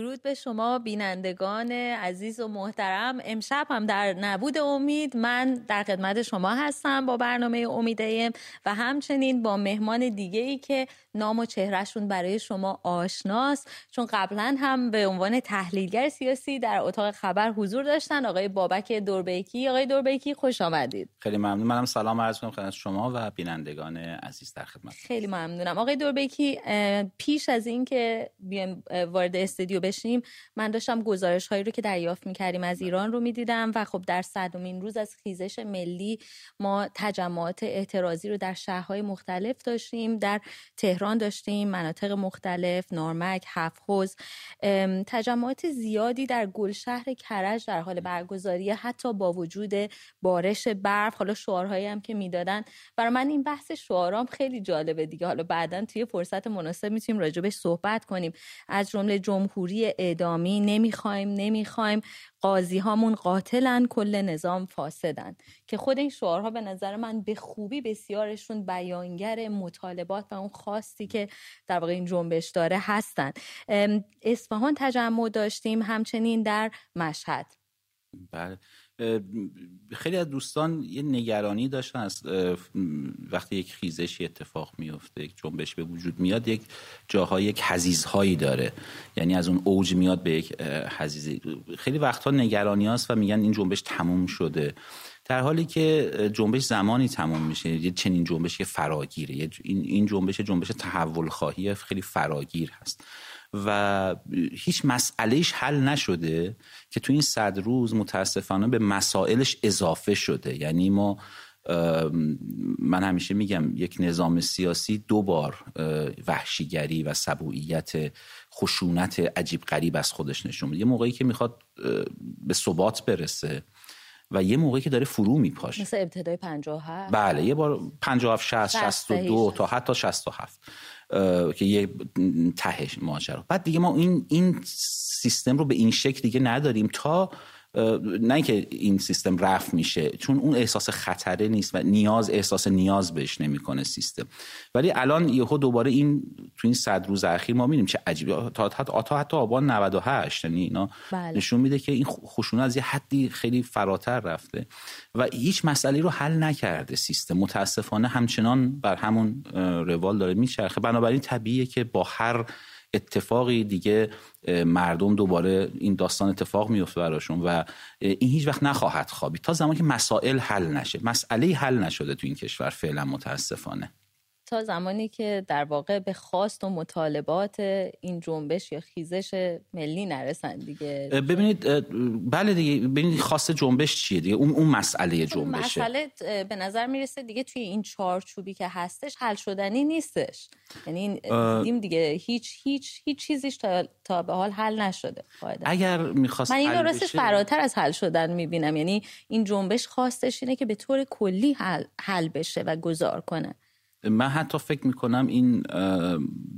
درود به شما بینندگان عزیز و محترم. امشب هم در نبود امید من در خدمت شما هستم با برنامه امیدیم و همچنین با مهمان دیگه ای که نام و چهرهشون برای شما آشناست. چون قبلا هم به عنوان تحلیلگر سیاسی در اتاق خبر حضور داشتن. آقای بابک دوربیکی. آقای دوربیکی خوش آمدید. خیلی ممنون. منم سلام عرض کنم خدمت شما و بینندگان عزیز در خدمت خیلی ممنونم. آقای دوربیکی پیش از اینکه بیایم وارد استودیو بشیم. من داشتم گزارش هایی رو که دریافت می‌کردیم از ایران رو می‌دیدم و خب در صدومین روز از خیزش ملی ما تجمعات اعتراضی رو در شهرهای مختلف داشتیم. در تهران داشتیم مناطق مختلف نارمک حفظ تجمعات زیادی در گلشهر کرج در حال برگزاری حتی با وجود بارش برف. حالا شعارهایی هم که می‌دادن. برای من این بحث شعارام خیلی جالبه دیگه. حالا بعدا توی فرصت مناسب می‌تونیم راجبش صحبت کنیم. از جمله جمهوری اعدامی نمی‌خوایم نمی‌خوایم. قاضی هامون قاتلن کل نظام فاسدن. که خود این شعارها به نظر من به خوبی بسیارشون بیانگر مطالبات و اون خواستی که در واقع این جنبش داره هستن. اصفهان تجمع داشتیم همچنین در مشهد. بله. خیلی از دوستان یه نگرانی داشتن از وقتی یک خیزشی اتفاق میفته یک جنبش به وجود میاد یک جاهای یک حزیزهایی داره. یعنی از اون اوج میاد به یک حزیزی. خیلی وقتها نگرانی هست و میگن این جنبش تموم شده. در حالی که جنبش زمانی تموم میشه. یه چنین جنبش فراگیره. این جنبش جنبش تحول خواهی خیلی فراگیر هست. و هیچ مسئلهش حل نشده که تو این صد روز متاسفانه به مسائلش اضافه شده. یعنی ما من همیشه میگم یک نظام سیاسی دو بار وحشیگری و سبوعیت خشونت عجیب غریب از خودش نشون میده. یه موقعی که می‌خواد به ثبات برسه و یه موقعی که داره فرو میپاشه. مثل ابتدای 57 بله یه بار 57 60 62 تا حتی 67 که یه تهش ماجرا. بعد دیگه ما این این سیستم رو به این شکل دیگه نداریم تا نه اینکه این سیستم رفت میشه چون اون احساس خطره نیست و نیاز احساس نیاز بهش نمی‌کنه سیستم. ولی الان یهو دوباره این تو این صد روز اخیر ما می‌بینیم چه عجیبه تا حتی حتی آبان 98 یعنی اینا بله. نشون میده که این خشونت از یه حدی خیلی فراتر رفته و هیچ مسئله رو حل نکرده سیستم. متاسفانه همچنان بر همون روال داره میچرخه. بنابراین طبیعیه که با هر اتفاقی دیگه مردم دوباره این داستان اتفاق میفته براشون و این هیچ وقت نخواهد خوابید تا زمانی که مسائل حل نشه. مسئله حل نشده تو این کشور فعلا متاسفانه. تا زمانی که در واقع به خواست و مطالبات این جنبش یا خیزش ملی نرسن دیگه. ببینید بله دیگه ببینید خواست جنبش چیه دیگه؟ اون اون مسئله خب، جنبشه. مسئله به نظر می‌رسه دیگه توی این چارچوبی که هستش حل شدنی نیستش. یعنی دیدیم دیگه هیچ هیچ هیچ چیزیش تا, تا به حال حل نشده قاعدة. اگر می‌خواست من این راستش فراتر از حل شدن می‌بینم. یعنی این جنبش خواستش اینه که به طور کلی حل, حل بشه و گذار کنه. من حتی فکر می‌کنم این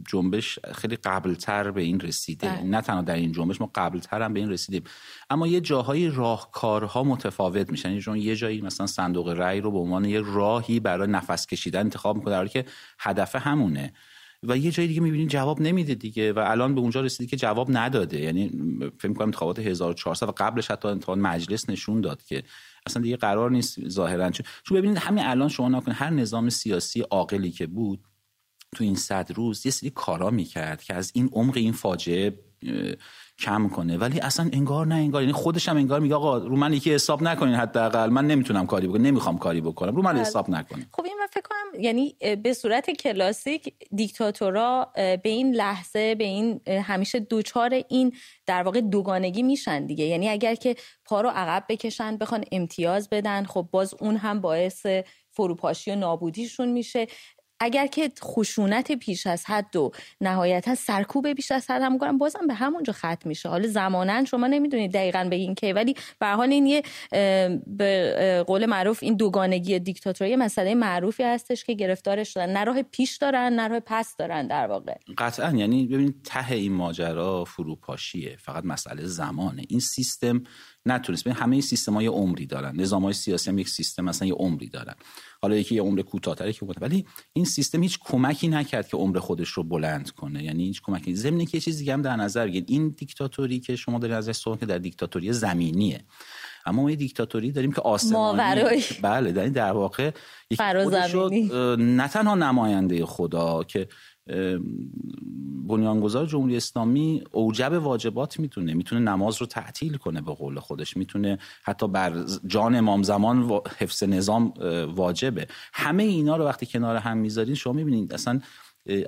جنبش خیلی قبلتر به این رسیده. بله. نه تنها در این جنبش ما قبلتر هم به این رسیدیم. اما یه جاهای راهکارها متفاوت میشن. چون یه جایی مثلا صندوق رأی رو به عنوان یه راهی برای نفس کشیدن انتخاب می‌کنه در حالی که هدف همونه. و یه جایی دیگه می‌بینید جواب نمیده دیگه و الان به اونجا رسیدی که جواب نداده. یعنی فکر می‌کنم انتخابات 1400 و قبلش حتی انتخابات مجلس نشون داد که اصلا دیگه قرار نیست ظاهرا. چون ببینید همین الان شما نکنید هر نظام سیاسی عاقلی که بود تو این صد روز یه سری کارا می‌کرد که از این عمق این فاجعه کم کنه. ولی اصلا انگار نه انگار. یعنی خودش هم انگار میگه آقا رو من یکی حساب نکنین حداقل. من نمی‌تونم کاری بکنم. نمی‌خوام کاری بکنم. رو من بله. حساب نکنین. خب این من فکر کنم یعنی به صورت کلاسیک دیکتاتورا به این لحظه به این همیشه دوچار این در واقع دوگانگی میشن دیگه. یعنی اگر که پا رو عقب بکشن بخوان امتیاز بدن خب باز اون هم باعث فروپاشی و نابودیشون میشه. اگر که خشونت پیش از حد و نهایتا سرکوب بیش از حد هم کنم بازم به همونجا ختم میشه. حالا زمانا شما نمی‌دونید دقیقا بگین که ولی به حال این یه به قول معروف این دوگانگی دیکتاتوری مسئله معروفی هستش که گرفتارش شدن. نه راه پیش دارن نه راه پس دارن در واقع. قطعا یعنی ببینید ته این ماجرا فروپاشیه فقط مسئله زمانه. این سیستم نتونست. ببین همه سیستم های عمری دارن. نظام های سیاسی هم یک سیستم مثلا یه عمری دارن. حالا یکی یه عمر کوتاه‌تره که ولی این سیستم هیچ کمکی نکرد که عمر خودش رو بلند کنه. یعنی هیچ کمکی ضمن که یه چیز دیگه هم در نظر بگیرید این دیکتاتوری که شما دارید ازش صحبت که در دیکتاتوری زمینیه. اما ما یه دیکتاتوری داریم که آسمانی بله در, در واقع نه تنها نماینده خدا که بنیانگذار جمهوری اسلامی اوجب واجبات می‌تونه می‌تونه نماز رو تعطیل کنه به قول خودش می‌تونه حتی بر جان امام زمان حفظ نظام واجبه. همه اینا رو وقتی کنار هم می‌ذارین شما می‌بینید اصلا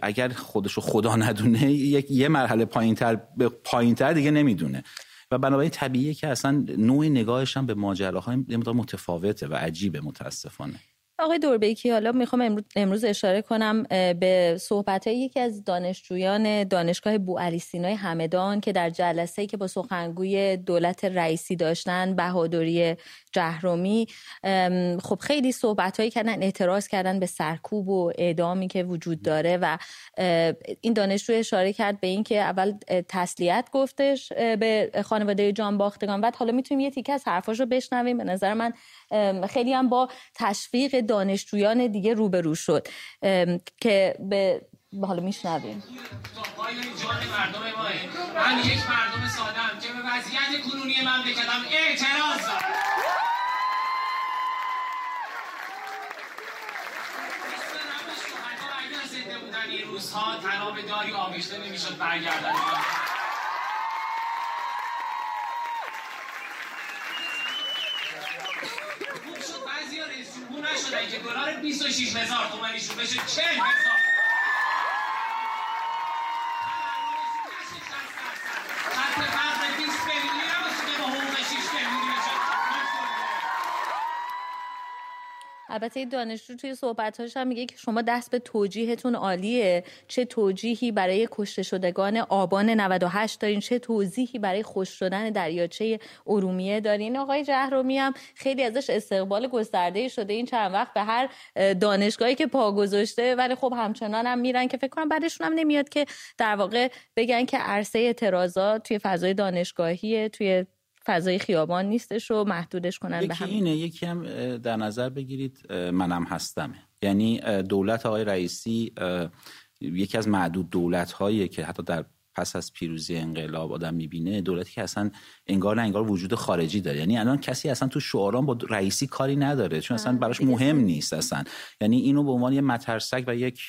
اگر خودشو خدا ندونه یک یه مرحله پایینتر به پایینتر دیگه نمی‌دونه. و بنابراین طبیعیه که اصلا نوع نگاهش هم به ماجراهای متفاوته و عجیبه متاسفانه. آقای دوربیکی حالا می‌خوام امروز اشاره کنم به صحبت یکی از دانشجویان دانشگاه بو سینای همدان که در جلسه که با سخنگوی دولت رئیسی داشتن بهادری جهرومی خب خیلی صحبت هایی کردن اعتراض کردن به سرکوب و اعدامی که وجود داره و این دانشجو اشاره کرد به اینکه اول تسلیت گفتش به خانواده جان باختگان. بعد حالا می‌تونیم یه تیکه از حرفاش رو بشنویم. به نظر من خیلی هم با تشویق دانشجویان دیگه روبرو شد که به حالا میشنویم. من یک مردم سادم که به وضعیت کنونی مملکتم اعتراض دارم. روزها تناب داری آغشته نمی‌شد برگردن. نشدن که دلار 26 هزار تومنیشون بشه 40 هزار. البته دانشجو توی صحبتاش هم میگه که شما دست به توجیهتون عالیه. چه توجیهی برای کشته شدگان آبان 98 دارین؟ چه توضیحی برای خوش شدن دریاچه ارومیه دارین؟ آقای جهرومی هم خیلی ازش استقبال گسترده شده. این چند وقت به هر دانشگاهی که پا گذاشته ولی خب همچنان هم میرن که فکر کنم بعدشون هم نمیاد که در واقع بگن که عرصه اعتراضات توی فضای دانشگاهیه توی فضای خیابان نیستش و محدودش کنن یکی به همین اینه یکی هم در نظر بگیرید منم هستمه. یعنی دولت آقای رئیسی یکی از معدود دولت هایی که حتی در پس از پیروزی انقلاب آدم می‌بینه دولتی که اصلا انگار نه انگار وجود خارجی داره. یعنی الان کسی اصلا تو شعاران با رئیسی کاری نداره چون اصلا براش مهم نیست اصلا. یعنی اینو به عنوان یه مترسک و یک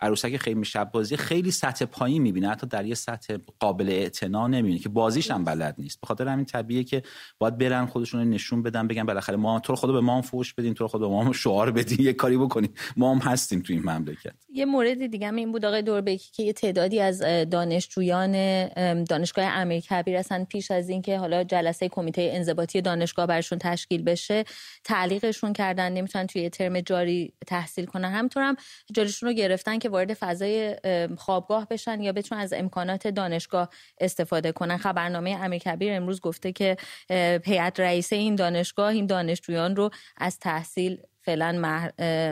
عروسک خیلی شب بازی خیلی سطح پایین می‌بینه. حتی در یه سطح قابل اعتنا نمی‌بینه که بازیش هم بلد نیست. به خاطر همین طبیعیه که باید برن خودشون نشون بدن بگن بالاخره ما تو خدا به ما هم فوش بدین تو خود به ما هم شعار بدین یه کاری بکنیم. ما هم هستیم تو این مملکت. یه مورد دیگه هم این بود آقای دوربکی که یه تعدادی از دانشجویان دانشگاه امیرکبیر هستن. پیش از اینکه حالا جلسه کمیته انضباطی دانشگاه برشون تشکیل بشه تعلیقشون کردن نمی‌تونن توی ترم جاری تحصیل کنن. همینطور هم جلوشون رو گرفتن که وارد فضای خوابگاه بشن یا بتونن از امکانات دانشگاه استفاده کنن. خبرنامه امیرکبیر امروز گفته که هیئت رئیسه این دانشگاه این دانشجویان رو از تحصیل فعلا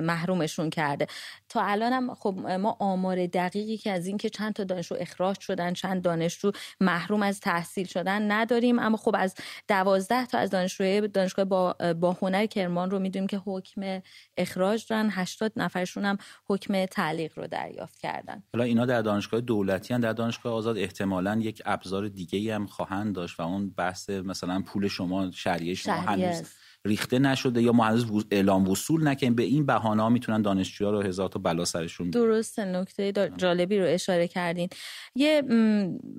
محرومشون کرده. تا الان هم خب ما آمار دقیقی که از اینکه چند تا دانشجو اخراج شدن چند دانشجو محروم از تحصیل شدن نداریم. اما خب از دوازده تا از دانشجوی دانشگاه با, با هنر کرمان رو می‌دونیم که حکم اخراج دارن. 80 نفرشون هم حکم تعلیق رو دریافت کردن. حالا اینا در دانشگاه دولتی هم در دانشگاه آزاد احتمالا یک ابزار دیگه هم خواهند داشت و اون بحث مثلا پول شما شهریه شما هنوز ریخته نشده یا ما هنوز اعلام وصول نکنیم به این بهانه ها می‌تونن دانشجوها رو هزار تا بلا سرشون درست نکته جالبی رو اشاره کردین. یه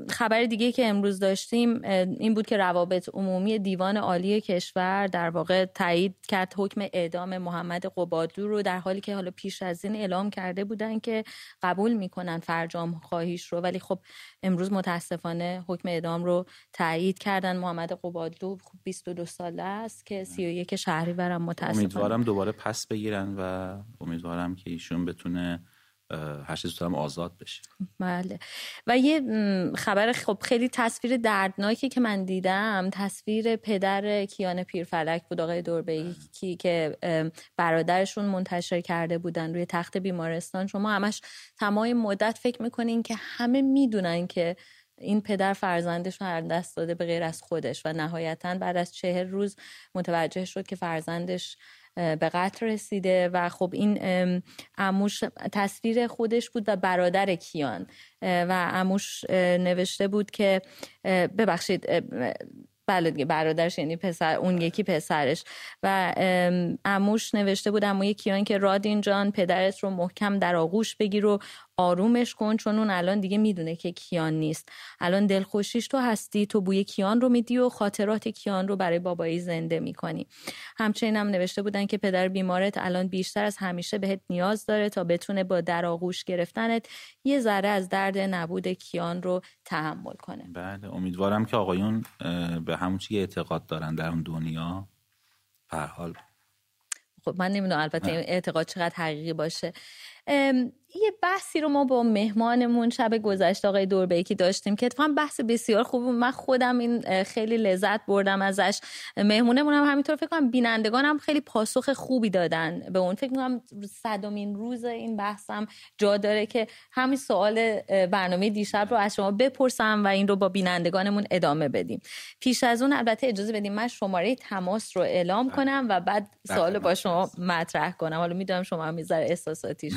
خبر دیگه که امروز داشتیم این بود که روابط عمومی دیوان عالی کشور در واقع تایید کرد حکم اعدام محمد قبادلو رو در حالی که حالا پیش از این اعلام کرده بودن که قبول می‌کنن فرجام خواهیش رو. ولی خب امروز متاسفانه حکم اعدام رو تایید کردن. محمد قبادلو 22 ساله است که یک شهریورم متاسفانه. امیدوارم دوباره پس بگیرن و امیدوارم که ایشون بتونه هر چیز هم آزاد بشه. بله. و یه خبر خب خیلی تصویر دردناکی که من دیدم تصویر پدر کیان پیرفلک بود آقای دوربه کی که برادرشون منتشر کرده بودن روی تخت بیمارستان. شما همش تمام مدت فکر می‌کنین که همه می‌دونن که این پدر فرزندش رو دست داده به غیر از خودش و نهایتا بعد از چهر روز متوجه شد که فرزندش به قتل رسیده و خب این اموش تصویر خودش بود و برادر کیان. و اموش نوشته بود که ببخشید بله دیگه برادرش یعنی پسر اون یکی پسرش. و اموش نوشته بود اموی کیان که رادین جان پدرت رو محکم در آغوش بگیر و آرومش کن چون اون الان دیگه می‌دونه که کیان نیست. الان دلخوشیش تو هستی تو بوی کیان رو میدی و خاطرات کیان رو برای بابایی زنده می‌کنی. همچنین هم نوشته بودن که پدر بیمارت الان بیشتر از همیشه بهت نیاز داره تا بتونه با در آغوش گرفتنت یه ذره از درد نبود کیان رو تحمل کنه. بله امیدوارم که آقایون به همون چی اعتقاد دارن در اون دنیا پر حال خب من نمی‌دونم البته اعتقاد چقدر حقیقی باشه. یه بحثی رو ما با مهمانمون شب گذشته آقای دوربیکی داشتیم که اتفاقا بحث بسیار خوب من خودم این خیلی لذت بردم ازش. مهمونمون هم همینطور فکر کنم بینندگان هم خیلی پاسخ خوبی دادن به اون. فکر کنم صدمین روز این بحثم جا داره که همین سوال برنامه دیشب رو از شما بپرسم و این رو با بینندگانمون ادامه بدیم. پیش از اون البته اجازه بدیم من شماره تماس رو اعلام بله. کنم و بعد بله، سوال با شما مطرح کنم. حالا می‌دونم شما هم می‌ذاره احساساتی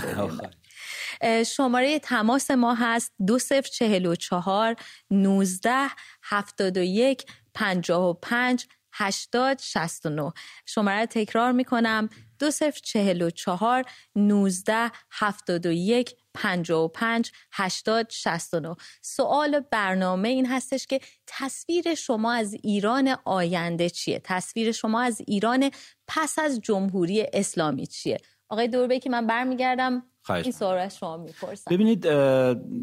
شماره تماس ما هست دو صفر چهل و چهار نوزده هفتاد و یک پنجاه و پنج هشتاد شست و نو شماره تکرار می‌کنم. دو صفر چهل و چهار نوزده هفتاد و یک پنجاه و پنج هشتاد شست و نو سوال برنامه این هستش که تصویر شما از ایران آینده چیه؟ تصویر شما از ایران پس از جمهوری اسلامی چیه؟ آقای دوربه که من برمیگردم این سوال شما می‌پرسم. ببینید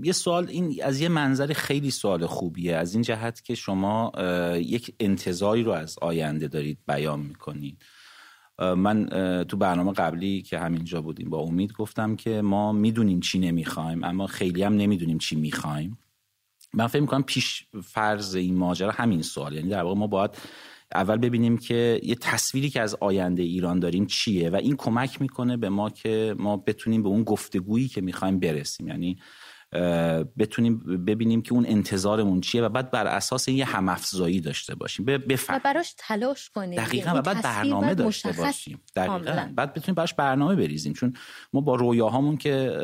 یه سوال این از یه منظر خیلی سوال خوبیه. از این جهت که شما یک انتظاری رو از آینده دارید بیان می‌کنید. من تو برنامه قبلی که همینجا بودیم با امید گفتم که ما می‌دونیم چی نمی‌خوایم اما خیلی هم نمی‌دونیم چی می‌خوایم. من فکر می‌کنم پیش فرض این ماجرا همین سوال. یعنی در واقع ما باید اول ببینیم که یه تصویری که از آینده ایران داریم چیه و این کمک می‌کنه به ما که ما بتونیم به اون گفتگویی که می‌خوایم برسیم. یعنی بتونیم ببینیم که اون انتظارمون چیه و بعد بر اساس یه همافزایی داشته باشیم. بفهم. و براش تلاش کنیم دقیقا و بعد برنامه داشته باشیم. دقیقا. بعد بتونیم براش برنامه بریزیم. چون ما با رویاهامون که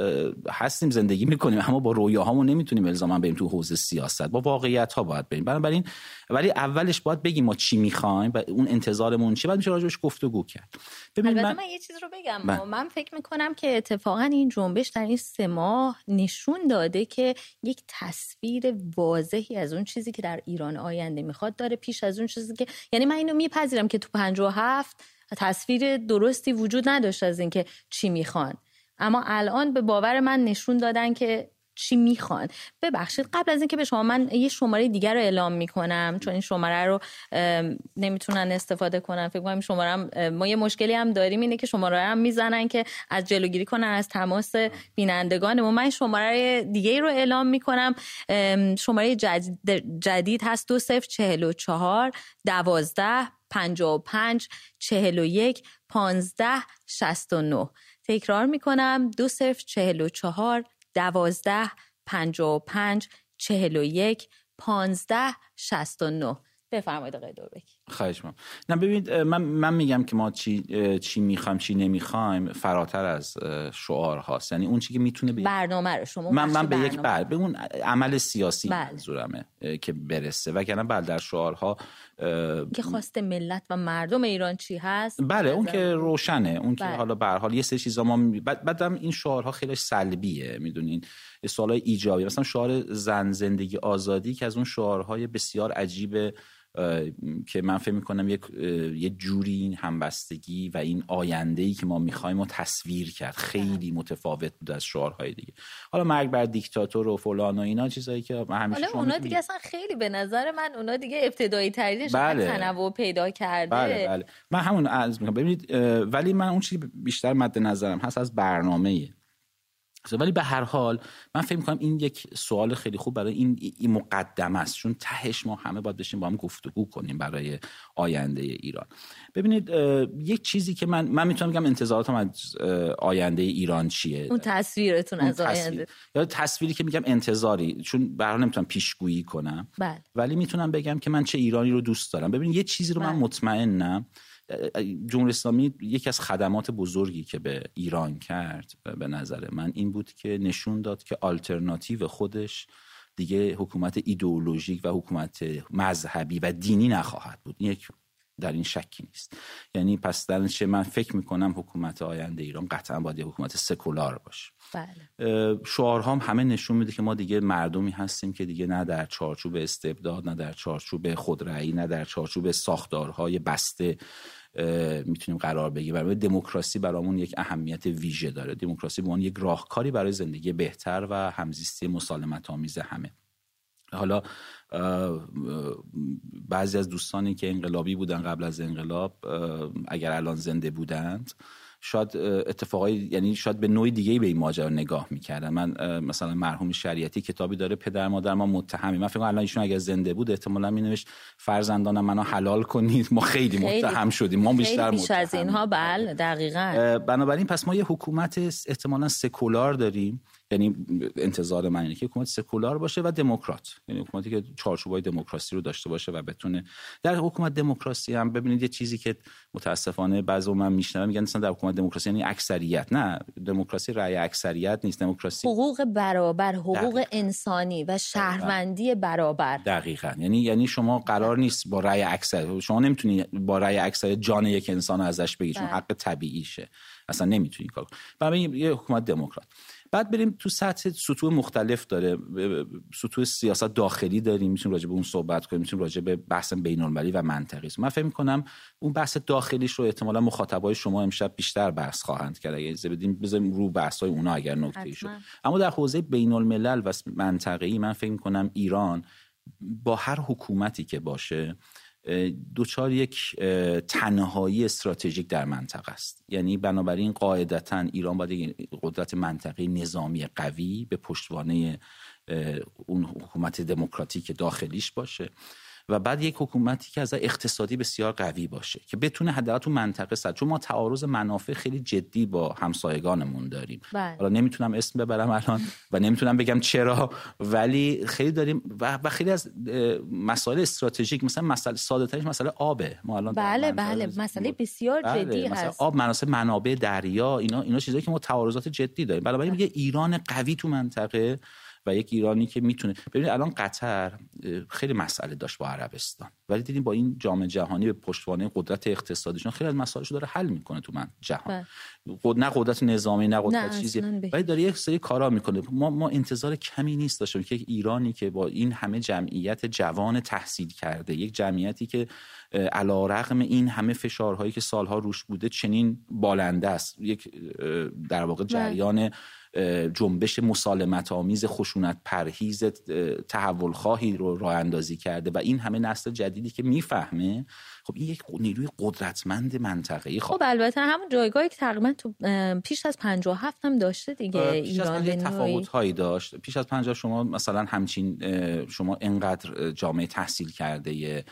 هستیم زندگی می‌کنیم اما با رویاهامون نمی‌تونیم الزاما بریم تو حوزه سیاست. با واقعیت ها باید بریم. بنابراین ولی اولش باید بگیم ما چی می‌خوایم و اون انتظارمون چیه. بعد میشه راجبش گفتگو کرد. ببین من... من یه چیز رو بگم. من, من فکر می‌کنم که اتفاقا این جنبش در این سه ماه نشون داده که یک تصویر واضحی از اون چیزی که در ایران آینده می‌خواد داره پیش از اون چیزی که یعنی من اینو میپذیرم که تو 57 تصویر درستی وجود نداشت از اینکه چی می‌خوان. اما الان به باور من نشون دادن که چی می‌خوان. ببخشید قبل از اینکه به شما من یه شماره دیگر رو اعلام می‌کنم چون این شماره رو نمی‌تونن استفاده کنن. فکر کنم شماره ما یه مشکلی هم داریم اینه که شماره هم می‌زنن که از جلوگیری کنن از تماس بینندگان ما من شماره دیگه رو اعلام می‌کنم. شماره جدید هست دو صفر چهل و چهار دوازده پنجاه و پنج چهل و یک پانزده شست و نو تکرار می‌کنم دو صفر چهل و چهار دوازده پنجاه و پنج چهل و یک پانزده شست و نه. بفرمایید آقای دوربکی خواهش من نه ببینید من, من میگم که ما چی چی می‌خوایم چی نمی‌خوایم فراتر از شعار هاست یعنی اون چی که می‌تونه به برنامه رو شما من من به یک بر به اون عمل سیاسی بله. منظورمه که برسه. وگرنه بله در شعارها که خواست ملت و مردم ایران چی هست؟ بله اون که روشنه. اون که بله. حالا به حال یه سری چیزا ما بعد بعدم این شعارها خیلی سلبیه می‌دونین. سوالای ایجابی. مثلا شعار زن زندگی آزادی که از اون شعارهای بسیار عجیب که من فکر می‌کنم یک یه جوری این همبستگی و این آینده ای که ما می‌خوایم و تصویر کرد. خیلی متفاوت بود از شعارهای دیگه. حالا مرگ بر دیکتاتور و فلان و اینا چیزایی که من همیشه حالا اونا دیگه اصلا خیلی به نظر من اونا دیگه ابتدایی ترینش بله. تنوع پیدا کرده. بله بله. من همون از می‌کنم. ببینید ولی من اون چیزی بیشتر مد نظرم هست از برنامه ولی به هر حال من فکر می‌کنم این یک سوال خیلی خوب برای این, این مقدمه است. چون تهش ما همه باید بشیم با هم گفتگو کنیم برای آینده ایران. ببینید یک چیزی که من من می‌تونم بگم انتظاراتم از آینده ایران چیه؟ اون تصویرتون از آینده. یا تصویری که میگم انتظاری. چون به نمی‌تونم پیشگویی کنم. بله. ولی می‌تونم بگم که من چه ایرانی رو دوست دارم. ببینید یه چیزی رو من بله. مطمئنم. جمهوری اسلامی یکی از خدمات بزرگی که به ایران کرد به نظر من این بود که نشون داد که آلترناتیو خودش دیگه حکومت ایدئولوژیک و حکومت مذهبی و دینی نخواهد بود. یک در این شکی نیست. یعنی پس در من فکر می‌کنم حکومت آینده ایران قطعا باید حکومت سکولار باشه. بله. شعارها هم همه نشون میده که ما دیگه مردمی هستیم که دیگه نه در چارچوب استبداد نه در چارچوب خودرأیی نه در چارچوب ساختارهای بسته می‌تونیم قرار بگیریم. برای دموکراسی برامون یک اهمیت ویژه داره. دموکراسی به یک راهکاری برای زندگی بهتر و همزیستی مسالمت آمیز همه. حالا بعضی از دوستانی که انقلابی بودن قبل از انقلاب اگر الان زنده بودند شاید اتفاقای یعنی شاید به نوع دیگه به این ماجرا نگاه می‌کردن من مثلا مرحوم شریعتی کتابی داره پدر مادر ما متهمی من فکر الان ایشون اگر زنده بود احتمالا می نوشت فرزندانم منو حلال کنید. ما خیلی, متهم شدیم. ما بیشتر بیش از اینها بله دقیقاً. بنابراین پس ما یه حکومت احتمالا سکولار داریم. یعنی انتظار من اینه که حکومت سکولار باشه و دموکرات. یعنی حکومتی که چارچوبای دموکراسی رو داشته باشه و بتونه در حکومت دموکراسی هم ببینید یه چیزی که متاسفانه بعضی من میشنوم میگن مثلا در حکومت دموکراسی یعنی اکثریت. نه دموکراسی رأی اکثریت نیست دموکراسی حقوق برابر حقوق انسانی و شهروندی برابر. دقیقا. یعنی یعنی شما قرار نیست با رأی اکثر شما نمی‌تونی با رأی اکثر جان یک انسان ازش بگی چون بله. حق طبیعیشه. اصلا نمی‌تونی کار کنی. یه حکومت دموکرات. بعد بریم تو سطح سطوح مختلف داره. سطوح سیاست داخلی داریم می‌تونیم راجع به اون صحبت کنیم می‌تونیم راجع به بحث بین المللی و منطقی من فکر می‌کنم اون بحث داخلیش رو احتمالا مخاطبای شما امشب بیشتر بحث خواهند کرد. اگه بدیم بذاریم رو بحث های اونا اگر نکته شد. اما در حوزه بین الملل و منطقه‌ای من فکر می‌کنم ایران با هر حکومتی که باشه دوچار یک تنهایی استراتژیک در منطقه است. یعنی بنابراین قاعدتا ایران باید قدرت منطقی نظامی قوی به پشتوانه اون حکومت دموکراتیک داخلیش باشه. و بعد یک حکومتی که از اقتصادی بسیار قوی باشه که بتونه حداقل تو منطقه صد چون ما تعارض منافع خیلی جدی با همسایگانمون داریم. بله. حالا نمی‌تونم اسم ببرم الان و نمی‌تونم بگم چرا ولی خیلی داریم و, خیلی از مسائل استراتژیک مثلا مسئله ساده ترش مسئله آبه. ما الان بله بله. مسئله بسیار بله. جدی هست. آب مناسب منابع دریا اینا اینا چیزایی که ما تعارضات جدی داریم. بنابراین میگه ایران قوی تو منطقه. و یک ایرانی که می‌تونه ببینید الان قطر خیلی مسئله داشت با عربستان. ولی دیدیم با این جام جهانی به پشتوانه قدرت اقتصادیشون خیلی از مسائلش داره حل می‌کنه تو من جهان. بله. نه قدرت نظامی نه قدرت چیزی. ولی داره یک سری کارا می‌کنه. ما ما انتظار کمی نیست داشتیم که یک ایرانی که با این همه جمعیت جوان تحصیل کرده یک جمعیتی که علا رقم این همه فشارهایی که سالها روش بوده چنین بالنده است. یک در واقع بله. جریان جنبش مسالمت آمیز خشونت پرهیز تحول خواهی رو راه اندازی کرده و این همه نسل جدیدی که می‌فهمه خب این یک نیروی قدرتمند منطقه‌ای. خب البته همون جایگاهی که تقریبا تو پیش از 57 هم داشته دیگه پیش ایران از تفاوت هایی داشت. پیش از 50 شما مثلا همچین شما انقدر جامعه تحصیل کرده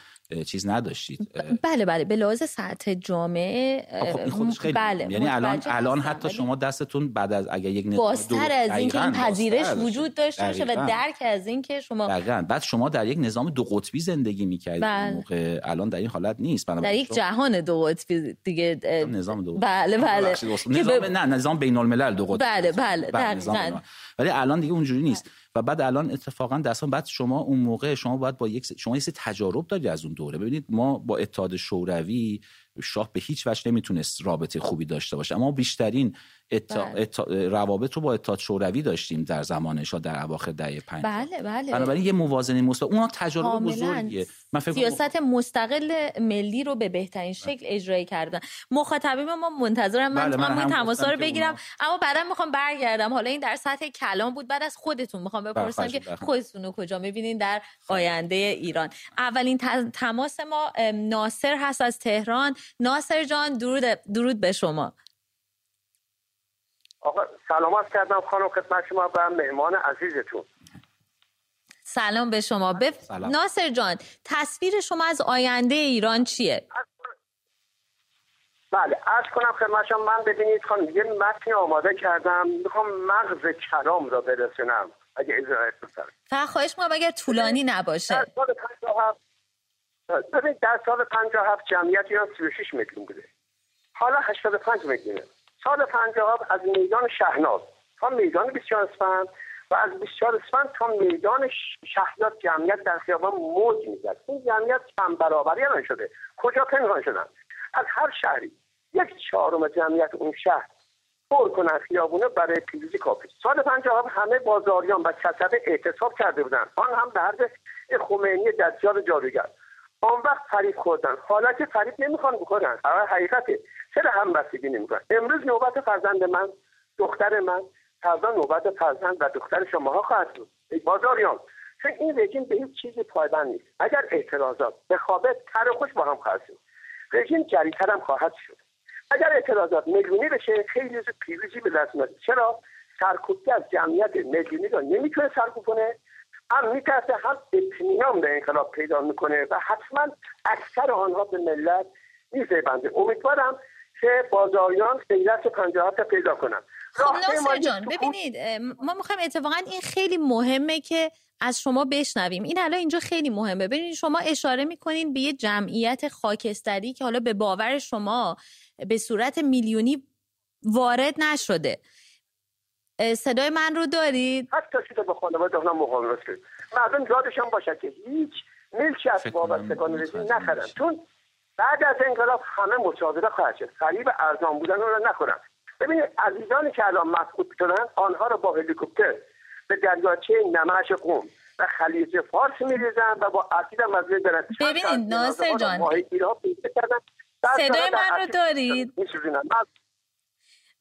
چیز نداشتید. بله بله. به لحاظ سطح جامعه خب خیلی بله یعنی الان الان حتی شما دستتون بعد از اگر یک بازتر از اینکه این پذیرش وجود داشته باشه و درک از اینکه شما دقیقاً. بعد شما در یک نظام دو قطبی زندگی می‌کردید. بله. موقع الان در این حالت نیست. در یک جهان دو قطبی دیگه نظام دو بله بله. نظام نه نظام بین الملل دو قطبی بله بله, بله ولی الان دیگه اونجوری نیست. و بعد الان اتفاقا دستان بعد شما اون موقع شما باید با یک شما یه تجارب داری از اون دوره. ببینید ما با اتحاد شوروی شاه به هیچ وجه نمی‌تونست رابطه خوبی داشته باشه اما بیشترین بله. روابط رو با اتحاد شوروی داشتیم در زمان شاه در اواخر دهه 50 بله بله. بنابراین یه موازنه مثبت. اون تجارب بزرگیه. من فکر سیاست مستقل ملی رو به بهترین شکل اجرایی کردن. مخاطبین ما منتظرم من بله من تماس رو بگیرم. اما بعدا می‌خوام برگردم. حالا این در سطح کلام بود. بعد از خودتون می‌خوام بپرسم که خودتون رو کجا می‌بینین در آینده ایران؟ اولین تماس ما ناصر هست از تهران. ناصر جان درود درود به شما. آقا سلامت کردم خانم خدمت شما و مهمان عزیزتون. سلام به شما. بف... ناصر جان تصویر شما از آینده ایران چیه؟ بله ارز کنم خدمت شما من ببینید خانم یه متنی آماده کردم می‌خوام مغز کلام را برسونم اگه اجازه فقط خواهش می‌کنم اگر طولانی نباشه. در سال 57 ببینید در سال 57 جمعیت ایران 36 میلیون بوده. حالا 85 میلیونه. سال 57 از میدان شهناز تا میدان 24 اسفند و از 24 اسفند تا میدان شهزاد جمعیت در خیابان موج می‌زد. این جمعیت هم شده کجا پنهان شدن؟ از هر شهری. یک چهارم جمعیت اون شهر پر کنن خیابونه برای پیروزی کافی. سال 57 همه بازاریان و کسبه اعتصاب کرده بودن. آن هم به حرف خمینی دجال جادوگر. آن وقت فریب خوردن. حالا که فریب نمی‌خوان بکنن. حقیقته. چرا هم بستگی نمی‌کنن امروز نوبت فرزند من دختر من. فردا نوبت فرزند و دختر شماها خواهد بود. بازاریان چون این رژیم به هیچ چیزی پایبند نیست. اگر اعتراضات به خوابه تر خوش با هم خواهد شد. رژیم جریتر هم خواهد شد. اگر اعتراضات میلیونی بشه خیلی زود پیروزی به دست میاد. چرا؟ سرکوبی از جمعیت میلیونی را نمی‌تونه سرکوب کنه. هم میترسه هم اطمینان به انقلاب پیدا می‌کنه و حتما اکثر آنها به ملت میزیبنده. امیدوارم که بازاریان غیرت پنجاهات پیدا کنن. خب ناصر جان ببینید ما می‌خوایم اتفاقا این خیلی مهمه که از شما بشنویم. این الان اینجا خیلی مهمه. ببینید شما اشاره می‌کنین به یه جمعیت خاکستری که حالا به باور شما به صورت میلیونی وارد نشده. صدای من رو دارید؟ حتی شده به خانواده مقاومت کرد مردم یادشان باشه که هیچ ملکی از وابستگان رژیم نخرن. چون بعد از انقلاب همه مصادره خواهد شد. خریب ارزان بودن رو نخورن ببینید عزیزانی که الان مفقود شدن آنها رو با هلیکوپتر به دریاچه نمش قوم و خلیج فارس میریزن و با ارتید هم از ببینید ناصر جان. صدای من رو دارید؟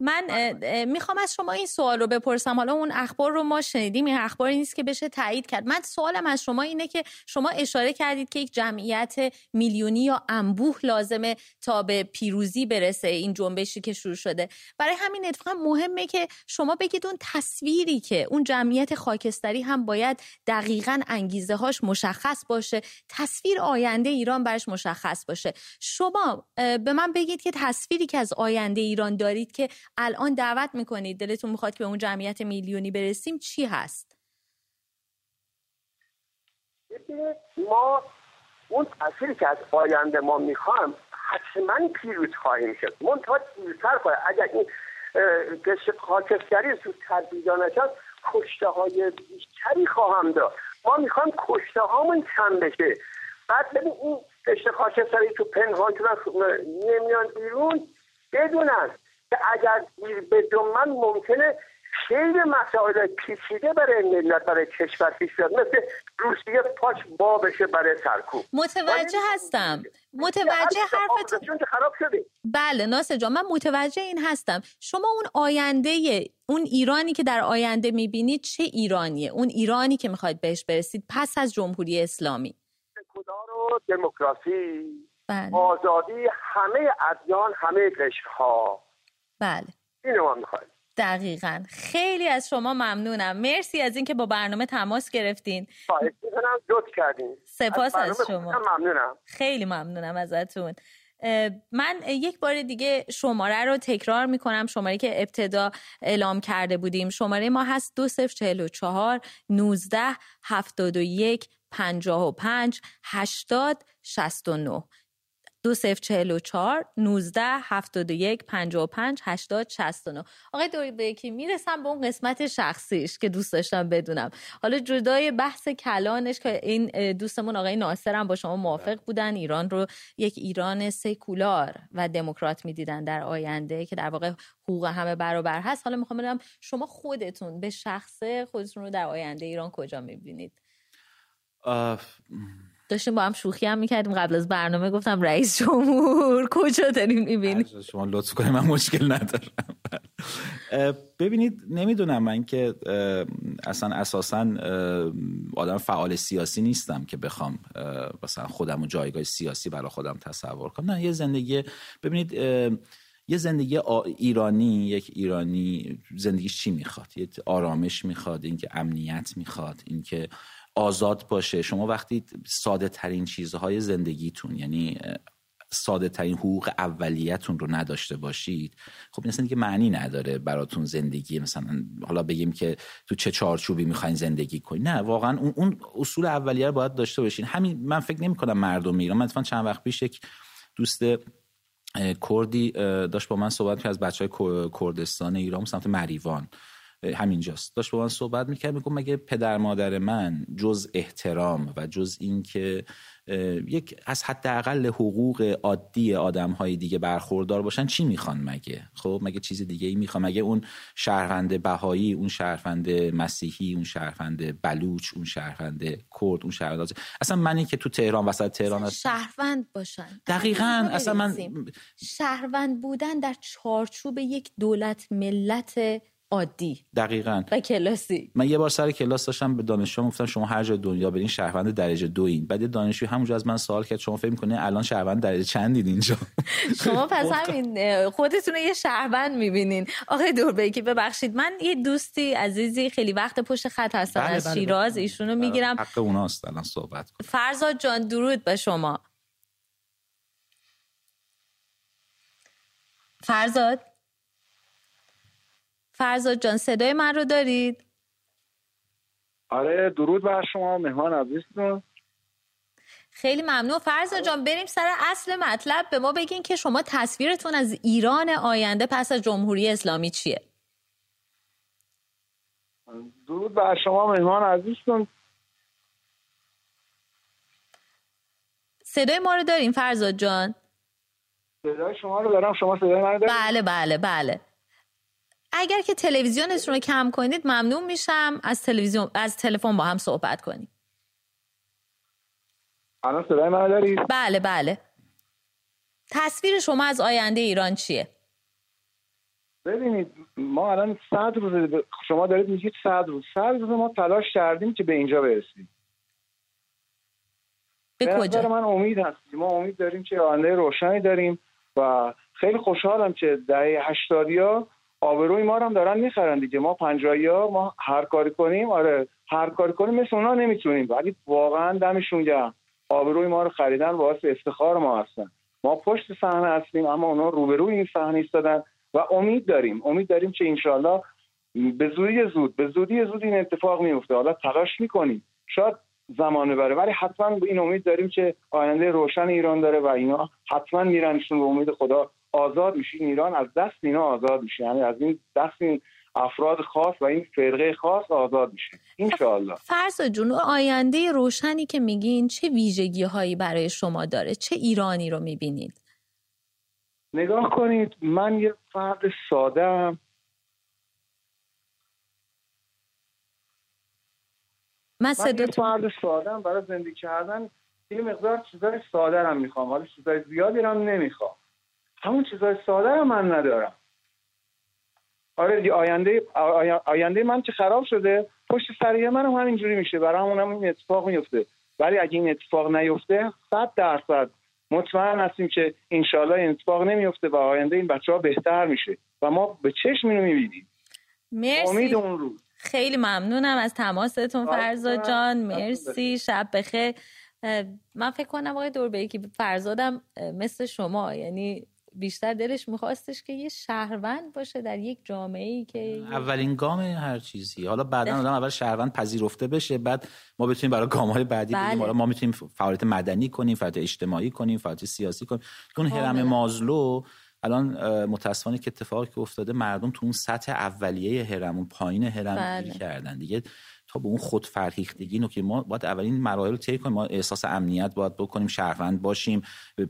من می‌خوام از شما این سوال رو بپرسم. حالا اون اخبار رو ما شنیدیم این اخباری نیست که بشه تایید کرد. من سوالم از شما اینه که شما اشاره کردید که یک جمعیت میلیونی یا انبوه لازمه تا به پیروزی برسه این جنبشی که شروع شده. برای همین اتفاقا مهمه که شما بگید اون تصویری که اون جمعیت خاکستری هم باید دقیقا انگیزه هاش مشخص باشه تصویر آینده ایران برش مشخص باشه. شما به من بگید که تصویری که از آینده ایران دارید که الان دعوت می‌کنید دلتون می‌خواد که به اون جمعیت میلیونی برسیم چی هست؟ ما اون تأثیری که از آینده ما می‌خوام حتما پیروز خواهیم شد. منتها دیرتر خواهد اگر این قشر خاکستری زودتر بیدار نشد کشته های بیشتری خواهم داد. ما می‌خوام کشته هامون کم بشه. بعد ببین این قشر خاکستری تو پنهان نمیان بیرون بدونن که اگر به من ممکنه خیلی مسائل پیچیده برای ملت برای کشور پیش بیاد. مثل روسیه پاش با بشه برای سرکوب. متوجه هستم. متوجه حرفتون خراب شده. بله ناصر جان من متوجه این هستم. شما اون آینده اون ایرانی که در آینده می‌بینید چه ایرانیه؟ اون ایرانی که می‌خواید بهش برسید پس از جمهوری اسلامی. سکولار و دموکراسی بله. آزادی همه ادیان همه قشرها. بله. اینو ما می‌خوایم. دقیقا. خیلی از شما ممنونم. مرسی از اینکه با برنامه تماس گرفتین. کردین. سپاس از, از شما. ممنونم. خیلی ممنونم ازتون. من یک بار دیگه شماره رو تکرار می‌کنم. شماره که ابتدا اعلام کرده بودیم. شماره ما هست دو سف چهل و چهار نوزده هفتاد و یک پنجاه و پنج هشتاد شست و نو دو سف چهل و چار نوزده هفتاد و یک پنج و پنج هشتاد شست و نو آقای یکی می‌رسم به اون قسمت شخصیش که دوست داشتم بدونم. حالا جدای بحث کلانش که این دوستمون آقای ناصر هم با شما موافق بودن. ایران رو یک ایران سکولار و دموکرات می‌دیدن در آینده که در واقع حقوق همه برابر هست. حالا می‌خوام بدونم شما خودتون به شخصه خودتون رو در آینده ایران کجا می‌بینید؟ داشتیم با هم شوخی هم می‌کردیم. قبل از برنامه گفتم رئیس جمهور کجا داریم می‌بینیم؟ شما لطف کنیم من مشکل ندارم. ببینید نمی‌دونم من که اصلا اساسا آدم فعال سیاسی نیستم که بخوام مثلا خودم و جایگاه سیاسی برای خودم تصور کنم. نه یه زندگی ببینید یه زندگی ایرانی یک ایرانی زندگیش چی می‌خواد؟ یه آرامش می‌خواد اینکه امنیت می‌خواد اینکه آزاد باشه. شما وقتی ساده ترین چیزهای زندگیتون یعنی ساده ترین حقوق اولیتون رو نداشته باشید خب این دیگه معنی نداره براتون زندگی مثلا حالا بگیم که تو چه چارچوبی می‌خواین زندگی کنید نه واقعا اون, اون اصول اولیه رو باید داشته باشین. همین من فکر نمی کنم مردم ایران من چند وقت پیش یک دوست کردی داشت با من صحبت که از بچه های کردستان ایران سمت مریوان. همینجاست. داشت با من صحبت می‌کرد میگم مگه پدر مادر من جز احترام و جز اینکه یک از حداقل حقوق عادی آدم های دیگه برخوردار باشن چی می‌خوان مگه؟ خب مگه چیز دیگه ای می‌خوان؟ مگه اون شهروند بهایی اون شهروند مسیحی اون شهروند بلوچ اون شهروند کرد اون شهروند اصلا منی که تو تهران وسط تهران هست. شهروند باشن. دقیقا اصلا من شهروند بودن در چارچوب یک دولت ملت عادی. دقیقا. و کلاسی. من یه بار سر کلاس داشتم به دانشجو گفتم شما هر جای دنیا برین شهروند درجه دوین بعد دانشجو همونجا از من سوال کرد شما فکر می‌کنین الان شهروند درجه چندین اینجا؟ شما پس همین خودتون یه شهروند می‌بینین. آقای دوربیکی ببخشید من یه دوستی عزیزی خیلی وقت پشت خط هستن بله از بله شیراز بله. ایشونو می‌گیرم. حق اوناست الان صحبت فرزاد جان درود به شما. فرزاد؟ فرزاد جان صدای من رو دارید؟ آره درود بر شما مهمان عزیزتون. خیلی ممنون. فرزاد جان بریم سر اصل مطلب. به ما بگین که شما تصویرتون از ایران آینده پس از جمهوری اسلامی چیه؟ درود بر شما مهمان عزیزتون. صدای ما رو داریم فرزاد جان؟ صدای شما رو دارم شما صدای من رو داریم بله بله بله. اگر که تلویزیونتون رو کم کنید ممنون میشم. از تلویزیون از تلفن با هم صحبت کنیم. الان صدای من دارید بله بله. تصویر شما از آینده ایران چیه؟ ببینید ما الان صد روز شما دارید میگید صد روز. صد روز ما تلاش کردیم که به اینجا برسیم. به کجا؟ من امید هستیم ما امید داریم که آینده روشنی داریم و خیلی خوشحالم که دهه هشتادی ها آبروی ما هم دارن می‌خرن دیگه. ما پنجایی ها ما هر کاری کنیم آره هر کاری کنیم مثل اونا نمی‌تونیم. ولی واقعا دمشون گرم. آبروی ما رو خریدن باعث افتخار ما هستن. ما پشت صحنه هستیم اما اونا روبروی این صحنه ایستادن و امید داریم. امید داریم که انشالله به زودی زود به زودی زود این اتفاق میفته حالا تلاش می‌کنیم. شاید زمان ببره ولی حتما این امید داریم که آینده روشن ایران داره و اینا حتما میرنشون به امید خدا. آزاد میشین ایران از دست اینا آزاد میشه. یعنی از این دست این افراد خاص و این فرقه خاص آزاد میشه. انشاءالله. فرض جون آینده روشنی که میگین چه ویژگی هایی برای شما داره؟ چه ایرانی رو می‌بینید؟ نگاه کنید من یه فرد ساده هم من, من یه فرد ساده هم برای زندگی کردن. یه مقدار چیزای ساده هم می‌خوام حالا چیزای زیادی هم نمی‌خوام. همون چیزای ساده رو من ندارم. آره آینده آینده من که خراب شده پشت سریه من هم همینجوری میشه. برای همون هم این اتفاق میفته. ولی اگه این اتفاق نیفته صد درصد مطمئن هستیم که انشالله این اتفاق نمیفته و آینده این بچه ها بهتر میشه. و ما به چشم اینو می‌بینیم. مرسی. امید اون روز. خیلی ممنونم از تماستون فرزاد جان. مرسی. شب بخیر. من فکر کنم آقای دوربه که فرزادم مثل شما یعنی بیشتر دلش میخواستش که یه شهروند باشه در یک جامعه ای که اولین گام هر چیزی. حالا بعدا آدم اول شهروند پذیرفته بشه بعد ما بتونیم برای گام های بعدی بله. حالا ما می‌تونیم فعالیت مدنی کنیم فعالیت اجتماعی کنیم فعالیت سیاسی کنیم. اون هرم مازلو الان متاسفانه که اتفاقی که افتاده مردم تو اون سطح اولیه هرم اون پایین هرم بله. کردن. دیگه تا به اون خود فرهیختگی که ما باید اولین مراحل رو طی کنیم ما احساس امنیت باید بکنیم شهروند باشیم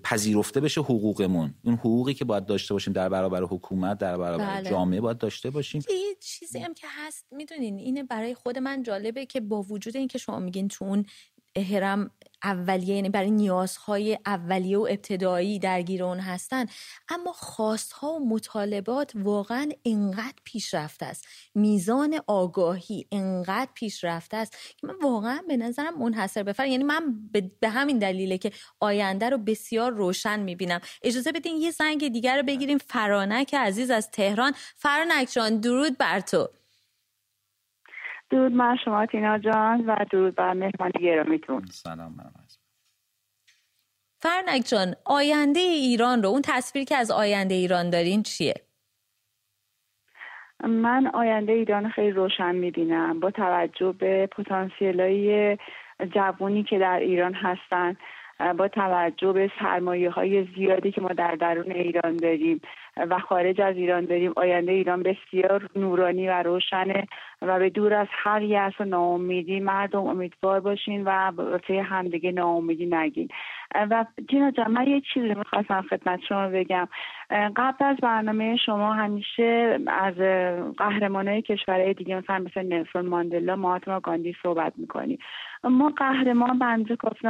پذیرفته بشه حقوقمون اون حقوقی که باید داشته باشیم در برابر حکومت در برابر بله. جامعه باید داشته باشیم یه چیزی هم که هست می‌دونین اینه برای خود من جالبه که با وجود اینکه شما میگین تو اون هرم اولیه یعنی برای نیازهای اولیه و ابتدایی درگیر اون هستن. اما خواستها و مطالبات واقعا انقدر پیشرفته است. میزان آگاهی انقدر پیشرفته است که من واقعا به نظرم منحصر به یعنی من به همین دلیله که آینده رو بسیار روشن می‌بینم. اجازه بدین یه زنگ دیگر رو بگیریم. فرانک عزیز از تهران. فرانک جان درود بر تو. درود من شما تینا جان و درود بر مهمان گرامیتون. سلام من فرنک جان آینده ایران رو اون تصویری که از آینده ایران دارین چیه؟ من آینده ایران خیلی روشن می‌بینم با توجه به پتانسیل های جوانی که در ایران هستن. با توجه به سرمایه های زیادی که ما در درون ایران داریم و خارج از ایران داریم آینده ایران بسیار نورانی و روشنه و به دور از هر یأس و ناامیدی مردم امیدوار باشین و واسه همدیگه ناامیدی نگین. و جینا جان من یه چیزی می‌خواستم خدمت شما بگم. قبل از برنامه شما همیشه از قهرمانای کشورهای دیگه مثلا مثل نلسون ماندلا مهاتما گاندی صحبت می‌کنیم ما قهرمان بنده کافی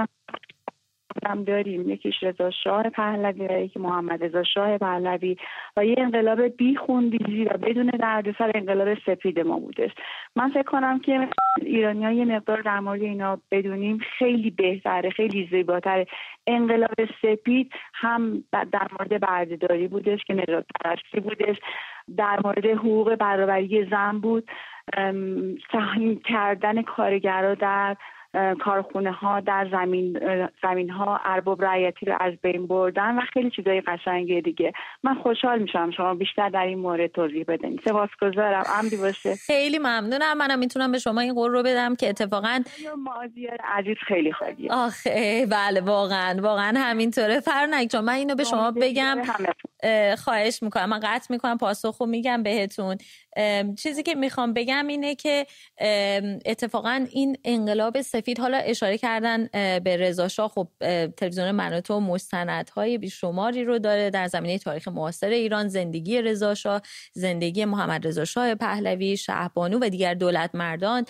هم داریم. یکیش رضا شاه پهلوی یکی محمد رضا شاه پهلوی و یه انقلاب بی خونریزی و بدون دردسر انقلاب سپید ما بودش. من فکر کنم که ایرانی ها یه مقدار در مورد اینا بدونیم خیلی بهتره خیلی زیباتره. انقلاب سپید هم در مورد بردهداری بودش که نجات پرستی بودش. در مورد حقوق برابری زن بود. سهم کردن کارگرها در کارخونه ها در زمین زمین ها ارباب رعیتی رو از بین بردن و خیلی چیزای قشنگی دیگه. من خوشحال میشم شما بیشتر در این مورد توضیح بدین. سپاسگزارم. عمدی باشه. خیلی ممنونم. منم می‌تونم به شما این قول رو بدم که اتفاقا مازیار عزیز خیلی خالیه آخه بله واقعا واقعا همینطوره. فرنک جان من اینو به شما بگم. خواهش می‌کنم. من قطع می‌کنم پاسخو میگم بهتون. چیزی که می‌خوام بگم اینه که اتفاقا این انقلاب سفید حالا اشاره کردن به رضا شاه. خب تلویزیون منوتو مستندهای بیشماری رو داره در زمینه تاریخ معاصر ایران زندگی رضا شاه زندگی محمد رضا شاه پهلوی شهبانو و دیگر دولت مردان.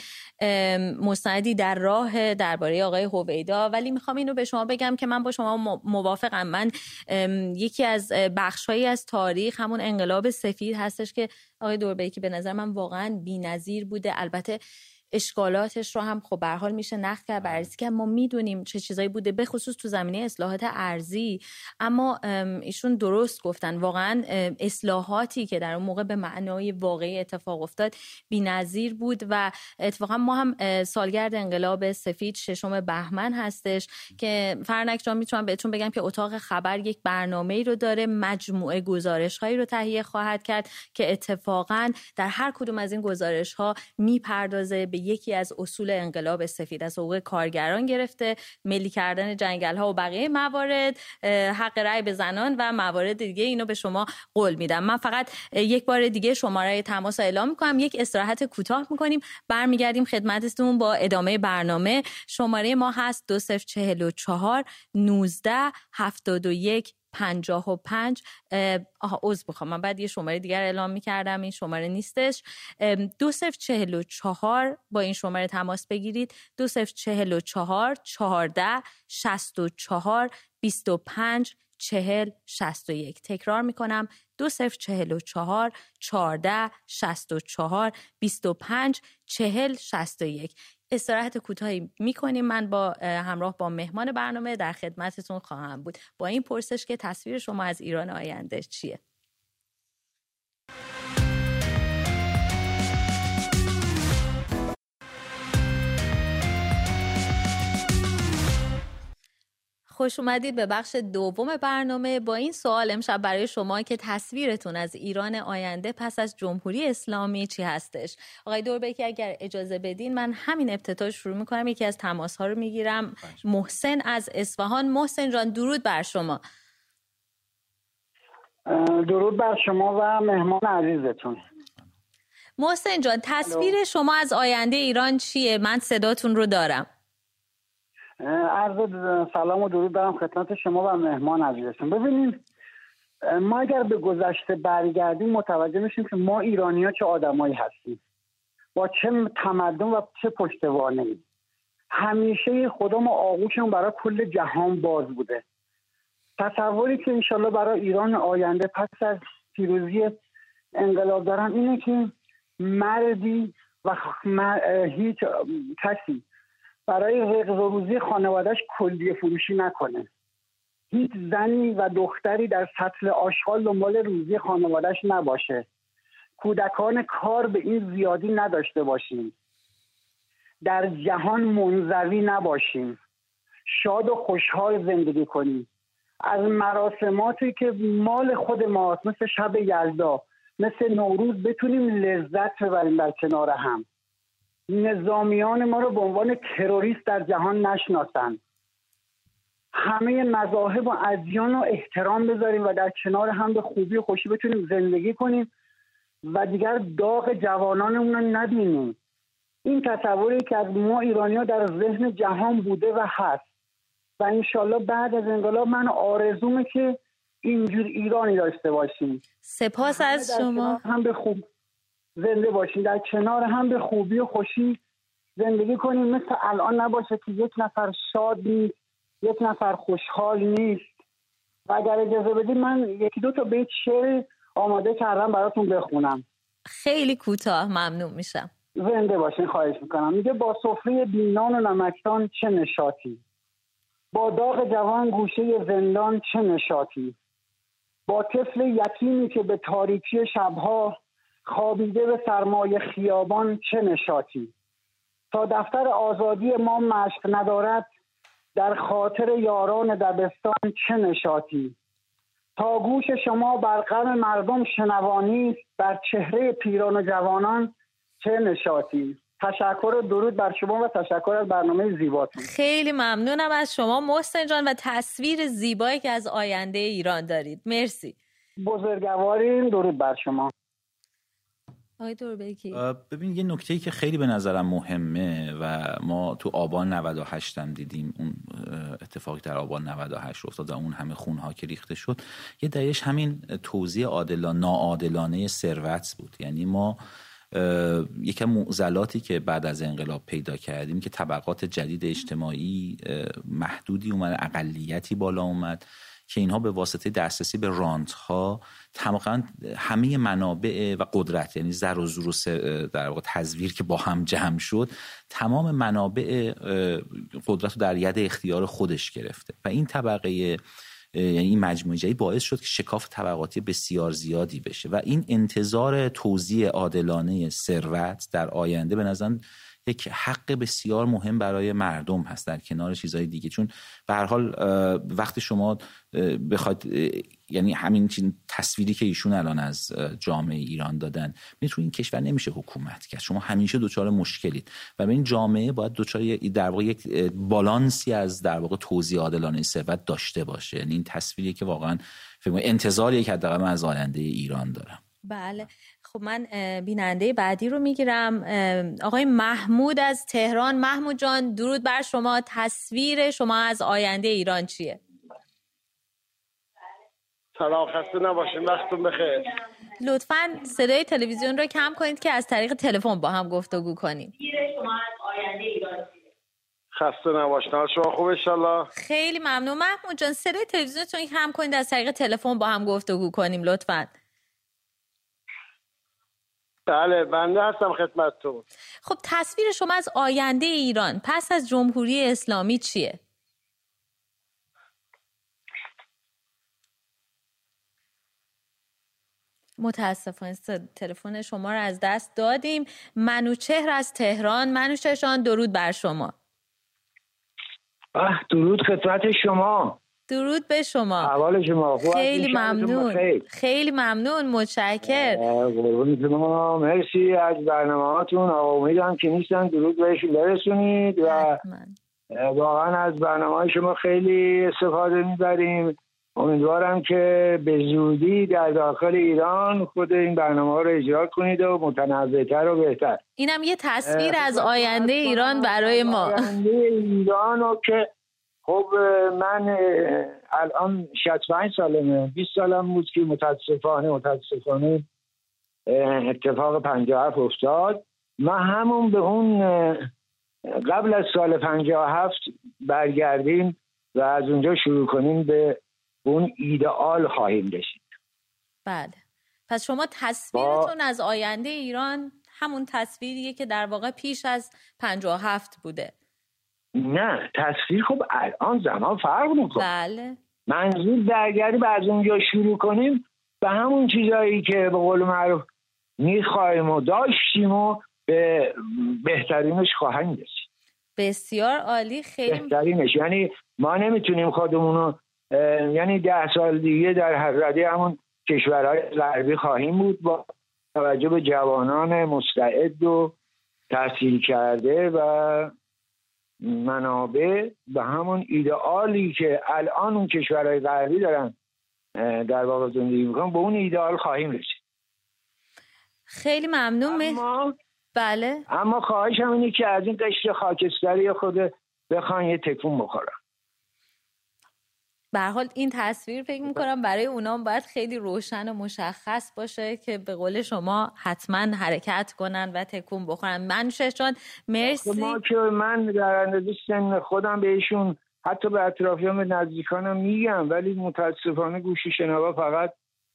مستندی در راه درباره آقای هویدا. ولی می‌خوام اینو به شما بگم که من با شما موافقم. من یکی از بخشهایی از تاریخ همون انقلاب سفید هستش که آقای دوربیکی به نظر من واقعا بی‌نظیر بوده. البته اشکالاتش رو هم خب به حال میشه نقد کرد. بررسی که ما می‌دونیم چه چیزایی بوده به خصوص تو زمینه اصلاحات ارزی اما ایشون درست گفتن. واقعا اصلاحاتی که در اون موقع به معنای واقعی اتفاق افتاد بی‌نظیر بود و اتفاقا ما هم سالگرد انقلاب سفید ششم بهمن هستش که فرنک جان می‌تونم بهتون بگم که اتاق خبر یک برنامه ای رو داره مجموعه گزارش هایی رو تهیه خواهد کرد که اتفاقا در هر کدوم از این گزارش ها می‌پردازه به یکی از اصول انقلاب سفید از حقوق کارگران گرفته ملی کردن جنگل ها و بقیه موارد حق رأی به زنان و موارد دیگه اینو به شما قول میدم. من فقط یک بار دیگه شماره تماس اعلام می‌کنم. یک استراحت کوتاه می‌کنیم. برمیگردیم خدمتتون با ادامه برنامه. شماره ما هست دو صفر چهل و چهار نوزده هفتاد و یک پنجاه و پنج آها عوض بخوام من بعد یه شماره دیگر اعلام می‌کردم این شماره نیستش. دو صفر چهل و چهار با این شماره تماس بگیرید. دو صفر چهل و چهار چهارده شست و چهار بیست و پنج چهل شست و یک. تکرار می‌کنم. دو صفر چهل و چهار چهارده شست و چهار بیست و پنج چهل شست و یک. استراحت کوتاهی می‌کنیم. من با همراه با مهمان برنامه در خدمتتون خواهم بود. با این پرسش که تصویر شما از ایران آینده چیه؟ خوش اومدید به بخش دوم برنامه. با این سوال امشب برای شما که تصویرتون از ایران آینده پس از جمهوری اسلامی چی هستش؟ آقای دوربکی اگر اجازه بدین من همین ابتدا شروع می‌کنم. یکی از تماس ها رو می‌گیرم. محسن از اصفهان. محسن جان درود بر شما. درود بر شما و مهمان عزیزتون. محسن جان تصویر شما از آینده ایران چیه؟ من صداتون رو دارم. عرض سلام و درود دارم خدمت شما و مهمان عزیزتون. ببینید ما اگر به گذشته برگردیم متوجه میشیم که ما ایرانی ها چه آدمایی هستیم. با چه تمدن و چه پشتوانه همیشه خودم و آغوشم برای کل جهان باز بوده. تصوری که انشالله برای ایران آینده پس از پیروزی انقلاب دارم اینه که مردی و هیچ کسی برای و روزی خانوادهش کلیه فروشی نکنه. هیچ زنی و دختری در سطل آشغال دنبال روزی خانوادهش نباشه. کودکان کار به این زیادی نداشته باشیم. در جهان منزوی نباشیم. شاد و خوشحال زندگی کنیم. از مراسماتی که مال خود ماست مثل شب یلدا مثل نوروز بتونیم لذت ببریم در کنار هم. نظامیان ما رو به عنوان تروریست در جهان نشناسند همه مذاهب و ادیان رو احترام بذاریم و در کنار هم به خوبی و خوشی بتونیم زندگی کنیم و دیگر داغ جوانانمون رو نبینیم. این تصوری که از ما ایرانی ها در ذهن جهان بوده و هست. و انشالله بعد از انقلاب من آرزومه که اینجور ایرانی داشته باشیم. سپاس از شما. هم به خوب زنده باشیم در کنار هم به خوبی و خوشی زندگی کنیم مثل الان نباشه که یک نفر شاد نیست یک نفر خوشحال نیست. و اگر اجازه بدید من یکی دو تا بیت شعر آماده کردم براتون بخونم. خیلی کوتاه ممنون میشم. زنده باشین خواهش می‌کنم. میگه با سفره بینان و نمکتان چه نشاطی؟ با داغ جوان گوشه زندان چه نشاطی؟ با طفل یتیمی که به تاریکی شبها خوابیده به سرمایه خیابان چه نشاطی؟ تا دفتر آزادی ما مشق ندارد در خاطر یاران دبستان چه نشاطی؟ تا گوش شما بر غم مردم شنوانی بر چهره پیران و جوانان چه نشاطی؟ تشکر و درود بر شما و تشکر از برنامه زیباتون. خیلی ممنونم از شما محسن جان و تصویر زیبایی که از آینده ایران دارید. مرسی. بزرگوارین درود بر شما. ببین یه نکته ای که خیلی به نظرم مهمه و ما تو آبان 98 هم دیدیم اون اتفاقی در آبان 98 افتاد و اون همه خونها که ریخته شد. یه دهش همین توزیع عادلانه ناعادلانه ثروت بود. یعنی ما یکم معضلاتی که بعد از انقلاب پیدا کردیم که طبقات جدید اجتماعی محدودی اومد اقلیتی بالا اومد. که اینها به واسطه دسترسی به رانت ها تماما همه منابع و قدرت یعنی زر و زور و در واقع تزویر که با هم جمع شد تمام منابع قدرت رو در ید اختیار خودش گرفته. و این طبقه یعنی این مجموعه جدید باعث شد که شکاف طبقاتی بسیار زیادی بشه. و این انتظار توزیع عادلانه ثروت در آینده به نظر یک حق بسیار مهم برای مردم هست در کنار چیزهای دیگه. چون به هر حال وقتی شما بخواید یعنی همین تصویری که ایشون الان از جامعه ایران دادن می این کشور نمیشه حکومت کرد. شما همیشه دچار مشکلید. و به این جامعه باید دچار در واقع یک بالانسی از در واقع توزیع عادلانه ثروت داشته باشه. یعنی این تصویری که واقعا انتظاری که حداقل از آینده ایران دارم. بله. خب من بیننده بعدی رو می‌گیرم. آقای محمود از تهران. محمود جان درود بر شما. تصویر شما از آینده ایران چیه؟ سلام خسته نباشین. وقتتون بخیر. لطفا صدای تلویزیون رو کم کنید که از طریق تلفن با هم گفتگو کنیم. خسته نباشین. شما خوب انشالله خیلی ممنون. محمود جان صدای تلویزیونتون کم کنید از طریق تلفن با هم گفتگو کنیم لطفا. بله بنده هستم خدمتتون. خب تصویر شما از آینده ایران پس از جمهوری اسلامی چیه؟ متاسفانه تلفن شما رو از دست دادیم. منوچهر از تهران. منوچهر درود بر شما. درود خدمت شما. درود به شما. حوال شما. خیلی ممنون. خیلی ممنون. متشکر شما. مرسی از برنامه هاتون امیدم که نیستن. درود بهشون برسونید و واقعا از برنامه های شما خیلی استفاده می‌بریم. امیدوارم که به زودی در داخل ایران خود این برنامه ها رو اجرا کنید و متنوعتر و بهتر. اینم یه تصویر از آینده ایران برای ما. آینده ایران رو که خب من الان 65 سالمه. 20 سالم بود که متاسفانه متاسفانه اتفاق 57 افتاد. من همون به اون قبل از سال 57 برگردیم و از اونجا شروع کنیم به اون ایدئال خواهیم رسید بله. پس شما تصویرتون از آینده ایران همون تصویریه که در واقع پیش از 57 بوده. نه تصویر خب الان زمان فرق می‌کنه. بله. منظور درگری از اونجا شروع کنیم به همون چیزایی که به قول معروف می‌خوایم و داشتیم و به بهترینش خواهیم رسید. بسیار عالی خیلی بهترینش. یعنی ما نمی‌تونیم خودمونو یعنی ده سال دیگه در رده همون کشورهای غربی خواهیم بود با توجه به جوانان مستعد و تحصیل کرده و منابع به همون ایدئالی که الان اون کشورهای غربی دارن در واقع زندگی می‌کنن به اون ایدئال خواهیم رسید. خیلی ممنون اما بله. اما خواهشم اینه که از این قشر خاکستری خود بخوان یه تکون بخورن. به حال این تصویر فکر می‌کنم برای اونام باید خیلی روشن و مشخص باشه که به قول شما حتما حرکت کنن و تکون بخورن. من جان مرسی. ما که من در اندازه سن خودم بهشون حتی به اطرافیان به نزدیکانم میگم ولی متاسفانه گوشی شنوا فقط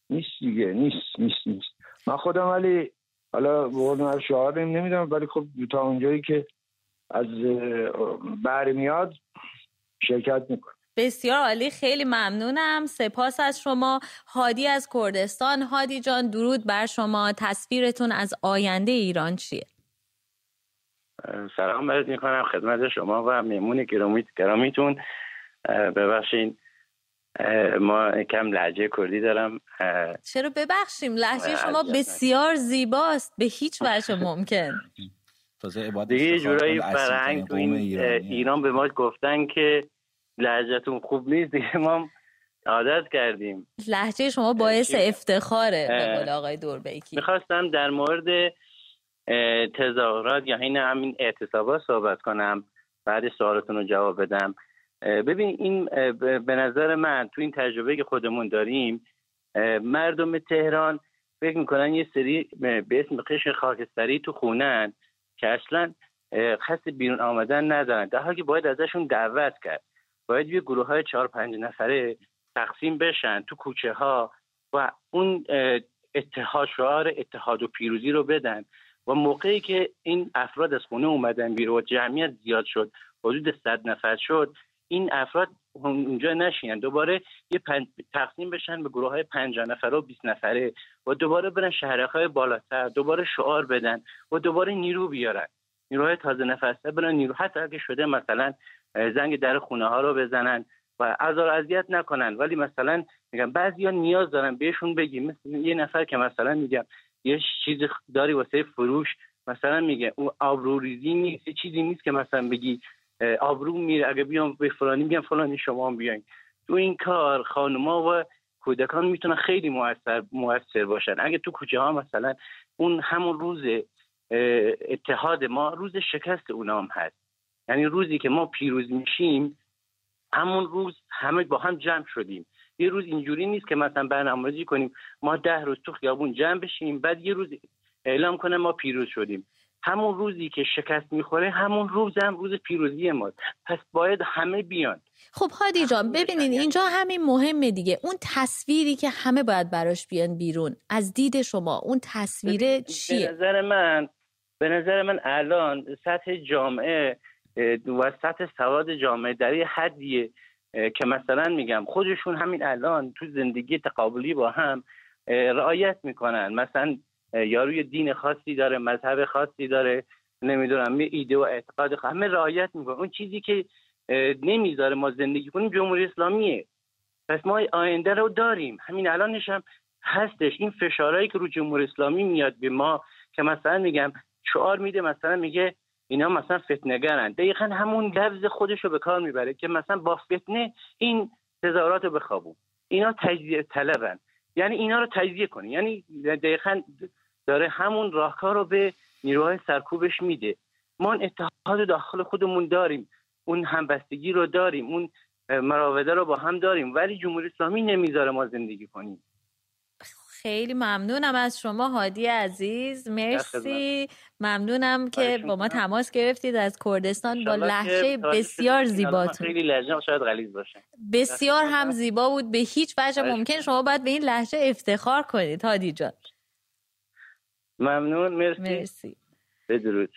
نیست دیگه. نیست نیست نیست. من خودم ولی حالا به شعار نمی‌دونم ولی خب تا اونجایی که از برمیاد شرکت می‌کنم. بسیار عالی خیلی ممنونم. سپاس از شما. هادی از کردستان. هادی جان درود بر شما. تصویرتون از آینده ایران چیه؟ سلام برد می‌کنم خدمت شما و میمون گرامی گرامیتون. ببخشین ما کم لحجه کردی دارم. چرا ببخشیم؟ لحجه شما بسیار زیباست. به هیچ وجه ممکن. دیگه جورایی فرهنگ ایران به ما گفتن که لحجتون خوب نیست دیگه ما عادت کردیم. لحجه شما باعث افتخاره به قول آقای دوربیکی. می‌خواستم در مورد تظاهرات یا این همین اعتصابات صحبت کنم. بعد سوالتون رو جواب بدم. ببین این به نظر من تو این تجربه که خودمون داریم مردم تهران فکر می‌کنن یه سری به اسم قشر خاکستری تو خونن که اصلا خست بیرون آمدن ندارن. در حالی که باید ازشون دعوت کرد. باید یه گروه های چهار پنج نفره تقسیم بشن تو کوچه ها و اون اتحاد شعار اتحاد و پیروزی رو بدن و موقعی که این افراد از خونه اومدن بیرون و جمعیت زیاد شد حدود صد نفر شد این افراد اونجا نشینن. دوباره یه تقسیم بشن به گروه های پنجاه نفره و 20 نفره و دوباره برن شهرهای بالاتر دوباره شعار بدن و دوباره نیرو بیارن. نیروهای تازه نفسه برن نیرو. حتی اگه شده مثلا زنگ در خونه ها رو بزنن و ازار اذیت نکنن. ولی مثلا میگم بعضیا نیاز دارن بهشون بگیم. یه نفر که مثلا میگم یه چیز داری واسه فروش مثلا میگه اون آبروریزی نیست چیزی نیست که مثلا بگی آبرو میره اگه بیام به فلانی میگم فلانی شما هم بیاین. تو این کار خانما و کودکان می‌تونن خیلی موثر موثر باشن. اگه تو کوچه ها مثلا اون همون روز اتحاد ما روز شکست اونا هم هست. یعنی روزی که ما پیروز میشیم همون روز همه با هم جمع شدیم. یه روز اینجوری نیست که مثلا برنامه‌ریزی کنیم ما ده روز تو خیابون جمع بشیم بعد یه روز اعلام کنه ما پیروز شدیم. همون روزی که شکست می‌خوره همون روز هم روز پیروزی ما پس باید همه بیان. خب هادی جان ببینین اینجا همین مهمه دیگه. اون تصویری که همه باید براش بیان بیرون از دید شما اون تصویر چیه به نظر من به نظر من الان سطح جامعه و سطح سواد جامعه در یه حدیه که مثلا میگم خودشون همین الان تو زندگی تقابلی با هم رعایت می‌کنن. مثلا یاروی دین خاصی داره مذهب خاصی داره نمی‌دونم یه ایده و اعتقاد همه رعایت می‌کنن. اون چیزی که نمی‌ذاره ما زندگی کنیم جمهوری اسلامیه. پس ما آینده رو داریم. همین الانش هم هستش. این فشارهایی که رو جمهوری اسلامی میاد به ما که مثلا میگم شعار میده مثلا میگه اینا مثلا فتنگرن دقیقا همون لفظ خودش رو به کار می‌بره که مثلا با فتنه این تظاهرات رو بخوابون. اینا تجزیه طلبن. یعنی اینا رو تجزیه کنی. یعنی دقیقا داره همون راهکار رو به نیروهای سرکوبش میده. ما اتحاد داخل خودمون داریم. اون همبستگی رو داریم. اون مراوده رو با هم داریم. ولی جمهوری اسلامی نمی‌ذاره ما زندگی کنیم. خیلی ممنونم از شما هادی عزیز. مرسی. ممنونم که با ما تماس گرفتید از کردستان. با لحجه بسیار زیباتون. خیلی لحجه شاید غلیظ باشه. بسیار هم زیبا بود. به هیچ وجه ممکن شما باید به این لحجه افتخار کنید هادی جان. ممنون. مرسی. مرسی. بدرود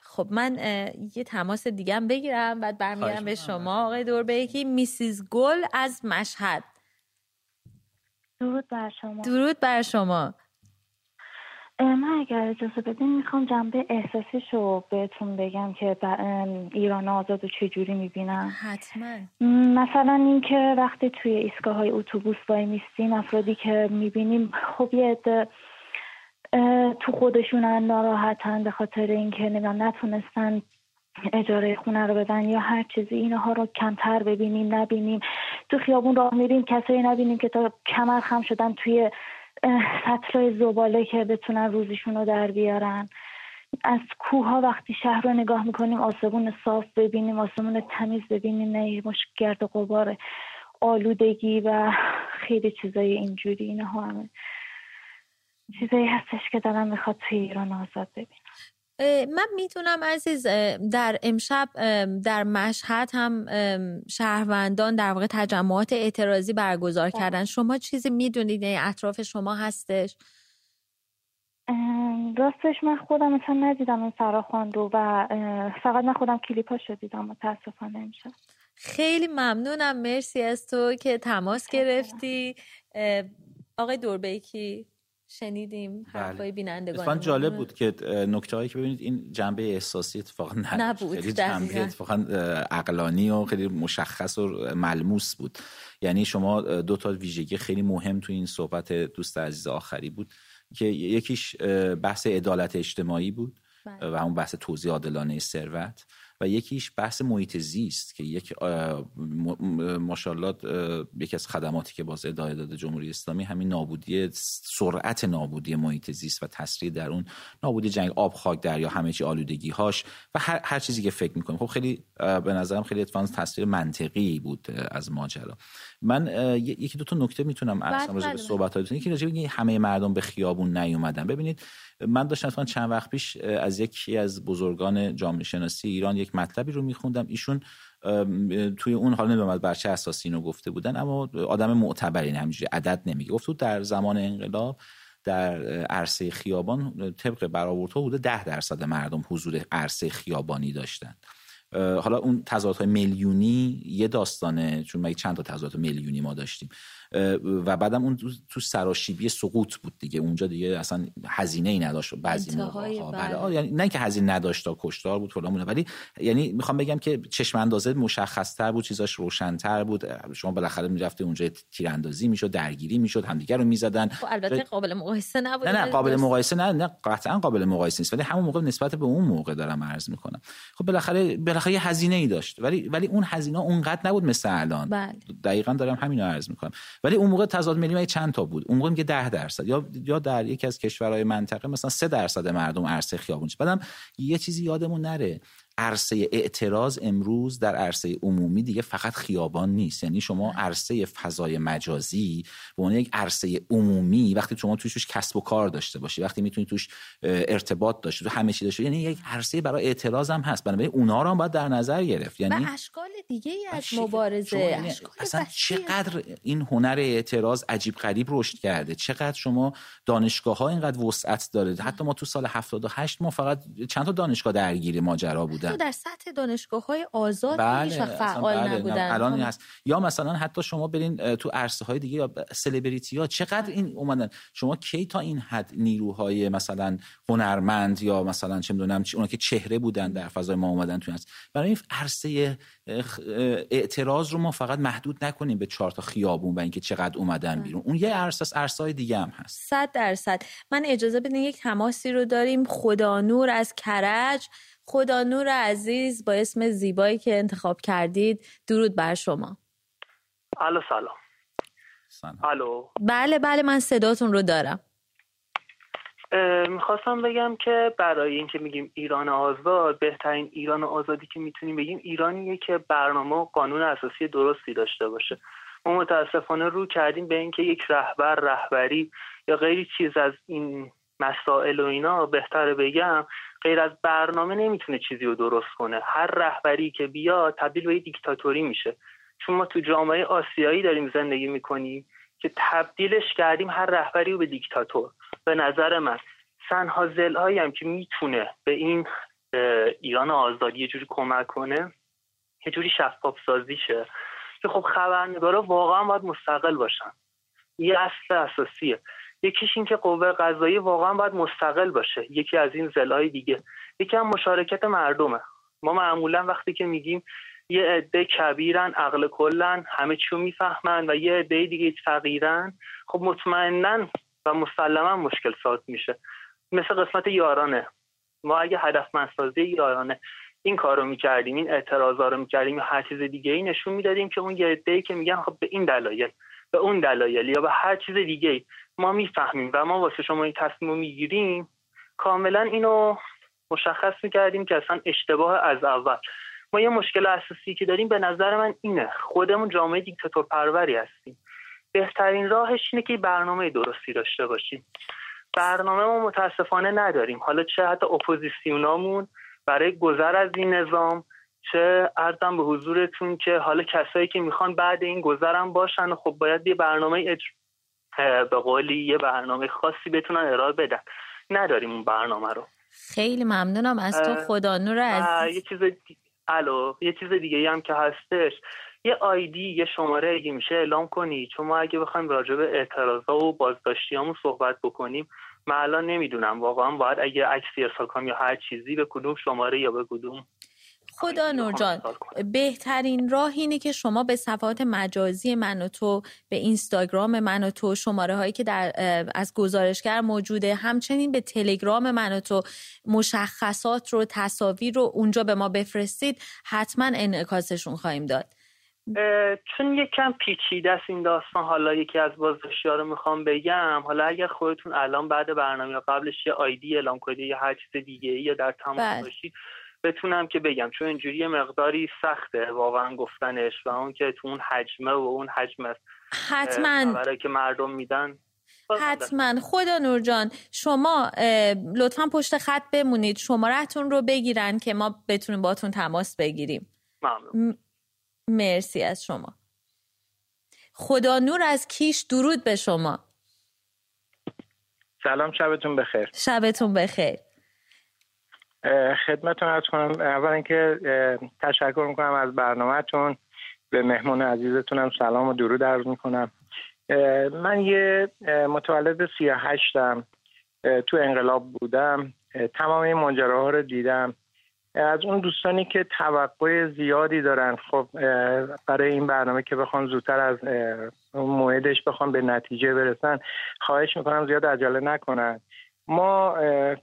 خب من یه تماس دیگه بگیرم بعد برمیگردم به شما. آقای دوربیکی میسیز گل از مشهد. درود بر شما. درود بر شما. من اگر اجازه بدین می‌خوام جنبه احساسیش رو بهتون بگم که ایران آزاد رو چجوری می‌بینم حتما. مثلا اینکه وقتی توی ایستگاه های اتوبوس وای میستیم افرادی که می‌بینیم خب یه تو خودشونن ناراحتن به خاطر اینکه نمی‌دونم نتونستن اجاره خونه رو بدن یا هر چیزی اینها رو کمتر ببینیم نبینیم. تو خیابون راه میریم کسایی نبینیم که تا کمر خم شدن توی سطلای زباله که بتونن روزیشون رو در بیارن. از کوه ها وقتی شهر رو نگاه می‌کنیم آسمون صاف ببینیم آسمون تمیز ببینیم نه مش گرد غبار آلودگی و خیلی چیزای اینجوری اینها همه چیزایی هستش که دارم می‌خواد توی ایران آزاد ببینم. من می‌تونم عزیز در امشب در مشهد هم شهروندان در واقع تجمعات اعتراضی برگزار بله. کردن. شما چیزی می‌دونید؟ یعنی اطراف شما هستش؟ راستش من خودم مثلا ندیدم این فراخوان رو و فقط من خودم کلیپاش رو دیدم متاسفانه امشب. خیلی ممنونم. مرسی از تو که تماس گرفتی. آقای دوربیکی. شنیدیم حرفای بله. بینندگان جالب بود که نکته هایی که ببینید این جنبه احساسی اتفاقا نبود. خیلی جنبه اتفاقا عقلانی و خیلی مشخص و ملموس بود. یعنی شما دو تا ویژگی خیلی مهم تو این صحبت دوست عزیز آخری بود که یکیش بحث عدالت اجتماعی بود بله. و اون بحث توزیع عادلانه ثروت. و یکیش بحث محیط زیست که یک ماشاءالله یکی از خدماتی که باز اداره داده جمهوری اسلامی همین نابودی سرعت نابودی محیط زیست و تسریع در اون نابودی جنگ آب خاک دریا همه چی آلودگی هاش و هر, هر چیزی که فکر می‌کنیم. خب خیلی به نظرم خیلی اتفاقا تصویر منطقی بود از ماجرا. من یکی دو تا نکته می‌تونم ارسم راجع به بله. صحبتاتون یکی راجع به همه مردم به خیابون نیومدن. ببینید من داشتم چند وقت پیش از یکی از بزرگان جامعه شناسی ایران یک مطلبی رو میخوندم. ایشون توی اون حال نمی‌دونم بر چه اساسی اینو گفته بودن اما آدم معتبری همینجوری عدد نمیگه. گفت در زمان انقلاب در عرصه خیابان طبق برآوردها حدود ده درصد مردم حضور عرصه خیابانی داشتن. حالا اون تضادهای میلیونی یه داستانه چون مگه چند تا تضاد میلیونی ما داشتیم. و بعدم اون تو سراشیبی سقوط بود دیگه. اونجا دیگه اصلا هزینه ای نداشت بعضی موقع. بله. بله. یعنی نه که هزینه نداشت تا کشتار بود فلان ولی یعنی می‌خوام بگم که چشم اندازه مشخص تر بود چیزاش روشنتر بود. شما بالاخره می‌رفته اونجا تیراندازی می‌شد درگیری می‌شد همدیگه رو می‌زدن. خب البته قابل مقایسه نبود. نه نه قابل مقایسه نه نه قطعا قابل مقایسه نیست. ولی همون موقع نسبت به اون موقع دارم عرض می‌کنم. خب بالاخره بالاخره یه هزینه ای داشت. ولی ولی اون هزینه اونقدر نبود مثل الان. بله. دقیقا دارم همین رو عرض می‌کنم. ولی اون موقع تضاد ملی چند تا بود؟ اون موقع میگه 10 درصد. یا یا در یکی از کشورهای منطقه مثلا 3 درصد مردم عرصه خیابون بعدم یه چیزی یادمون نره. عرصه اعتراض امروز در عرصه عمومی دیگه فقط خیابان نیست. یعنی شما عرصه فضای مجازی به عنوان یک عرصه عمومی وقتی شما توش کسب و کار داشته باشی وقتی می‌تونی توش ارتباط داشته تو همه چی داشته یعنی یک عرصه برای اعتراض هم هست. بنابراین اونا رو هم باید در نظر گرفت. یعنی و اشکال دیگه ای از مبارزه یعنی اصلا چقدر این هنر اعتراض عجیب غریب رشد کرده؟ چقدر شما دانشگاه ها اینقدر وسعت داره؟ حتی ما تو سال 78 ما فقط چند تا دانشگاه درگیر ماجرا بودن در سطح دانشگاه های آزاد بله، فعال بله، نبودن. الان هست یا مثلا حتی شما برین تو عرصه های دیگه یا سلبریتی ها چقدر این اومدن؟ شما کی تا این حد نیروهای مثلا هنرمند یا مثلا چه می‌دونم اونا که چهره بودن در فضای ما اومدن تو هست برای این عرصه اعتراض رو ما فقط محدود نکنیم به چهار تا خیابون و اینکه چقدر اومدن بیرون. اون یه عرصه عرصه های دیگه هم هست. صد درصد. من اجازه بدین یک تماسی رو داریم. خدا نور از کرج. خدا نور عزیز با اسم زیبایی که انتخاب کردید درود بر شما. الو سلام. الو. بله بله من صداتون رو دارم. می‌خواستم بگم که برای اینکه میگیم ایران آزاد بهترین ایران آزادی که می‌تونیم بگیم ایرانیه که برنامه و قانون اساسی درستی داشته باشه. ما متاسفانه رو کردیم به اینکه یک رهبر رهبری یا غیری چیز از این مسائل و اینا بهتره بگم غیر از برنامه نمی‌تونه چیزی رو درست کنه. هر رهبری که بیاد تبدیل به دیکتاتوری میشه. چون ما تو جامعه آسیایی داریم زندگی می‌کنیم که تبدیلش کردیم هر رهبری رو به دیکتاتور. به نظر من سنهازل هایی هم که می‌تونه به این ایران آزادی یه جوری کمک کنه یه جوری شفاف سازی شه که خب خبرنگارا واقعا باید مستقل باشن. یه اصل اساسیه. یکیش این که قوه قضایی واقعا باید مستقل باشه. یکی از این زلهای دیگه. یکی هم مشارکت مردمه. ما معمولا وقتی که میگیم یه عده کبیرن عقل کلن همه چی رو می‌فهمن و یه عده دیگه فقیرن خب مطمئنا و مسلما مشکل ساز میشه. مثل قسمت یارانه. ما اگه هدفمندسازی یارانه این کار رو می‌کردیم این اعتراضا رو می‌کردیم یا هر چیز دیگه ای نشون می‌دادیم که اون یه ای که میگن خب به این دلایل به اون دلایل یا به هر چیز دیگه ما می‌فهمیم و ما واسه شما این تصمیم رو می‌گیریم کاملا اینو مشخص می‌کردیم که اصلا اشتباه از اول. ما یه مشکل اساسی که داریم به نظر من اینه خودمون جامعه دیکتاتور پروری هستیم. بهترین راهش اینه که برنامه درستی داشته باشیم. برنامه ما متاسفانه نداریم. حالا چه حتی اپوزیسیونامون برای گذر از این نظام چه ارزم به حضورتون که حالا کسایی که می‌خوان بعد این گذرم باشن خب باید یه برنامه. به قولی یه برنامه خاصی بتونن ارائه بدن. نداریم اون برنامه رو. خیلی ممنونم از تو خدا نور از یه چیز الو یه چیز دیگه هم که هستش. یه آیدی یه شماره اگه میشه اعلام کنی. چون ما اگه بخوایم راجع به اعتراضا و بازداشتیامون صحبت بکنیم من الان نمی‌دونم. واقعا باید اگه عکسی ارسال کنم یا هر چیزی به کدوم شماره یا به کدوم خدا نورجان بهترین راه اینه که شما به صفحات مجازی من و تو به اینستاگرام من و تو شماره هایی که در از گزارشگر موجوده همچنین به تلگرام من و تو مشخصات رو تصاویر رو اونجا به ما بفرستید حتما انعکاسشون خواهیم داد. چون یکم پیچیده است این داستان حالا یکی از بازداشتی رو می‌خوام بگم. حالا اگر خودتون الان بعد برنامه یا قبلش یه آیدی اعلام کنید یا هر چیز دیگه یا در تماس بله. باشید بتونم که بگم. چون اینجوری مقداری سخته واقعا گفتنش و اون که تو اون حجمه و اون حجم حتما. برای که مردم میدن. حتما. خدا نور جان شما لطفا پشت خط بمونید. شمارتون رو بگیرن که ما بتونیم باتون تماس بگیریم. ممنون. مرسی از شما. خدا نور از کیش درود به شما. سلام شبتون بخیر. شبتون بخیر. خدمتتون ارز کنم. اول اینکه تشکر می‌کنم از برنامهتون. به مهمون عزیزتونم سلام و درود عرض می‌کنم. من یه متولد سی هشتم. تو انقلاب بودم. تمام این ماجراها رو دیدم. از اون دوستانی که توقع زیادی دارن خب برای این برنامه که بخوان زودتر از موعدش بخوان به نتیجه برسن خواهش می‌کنم زیاد عجله نکنن. ما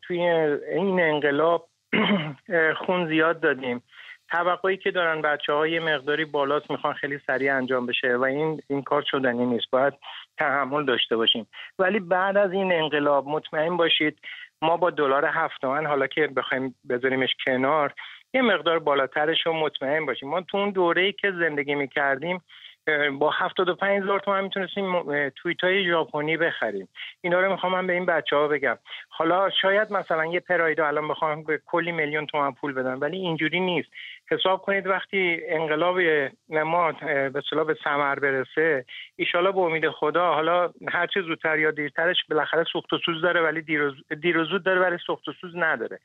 توی این انقلاب خون زیاد دادیم. توقعی که دارن بچه های مقداری بالاست می‌خوان خیلی سریع انجام بشه و این این کار شدنی نیست. باید تحمل داشته باشیم. ولی بعد از این انقلاب مطمئن باشید ما با دلار هفت تومن حالا که بخوایم بذاریمش کنار یه مقدار بالاترش رو مطمئن باشیم. ما تو اون دوره ای که زندگی می‌کردیم با 75 هزار تومن می‌تونستیم تویت های ژاپنی بخریم. اینا رو می‌خوام من به این بچه ها بگم. حالا شاید مثلا یه پرایدو الان بخوام به کلی میلیون تومن پول بدم ولی اینجوری نیست. حساب کنید وقتی انقلاب ما به صلاح به ثمر برسه ایشالا به امید خدا حالا هر چه زودتر یا دیرترش بالاخره سوخت و سوز داره ولی دیر و زود داره ولی سوخت و سوز نداره.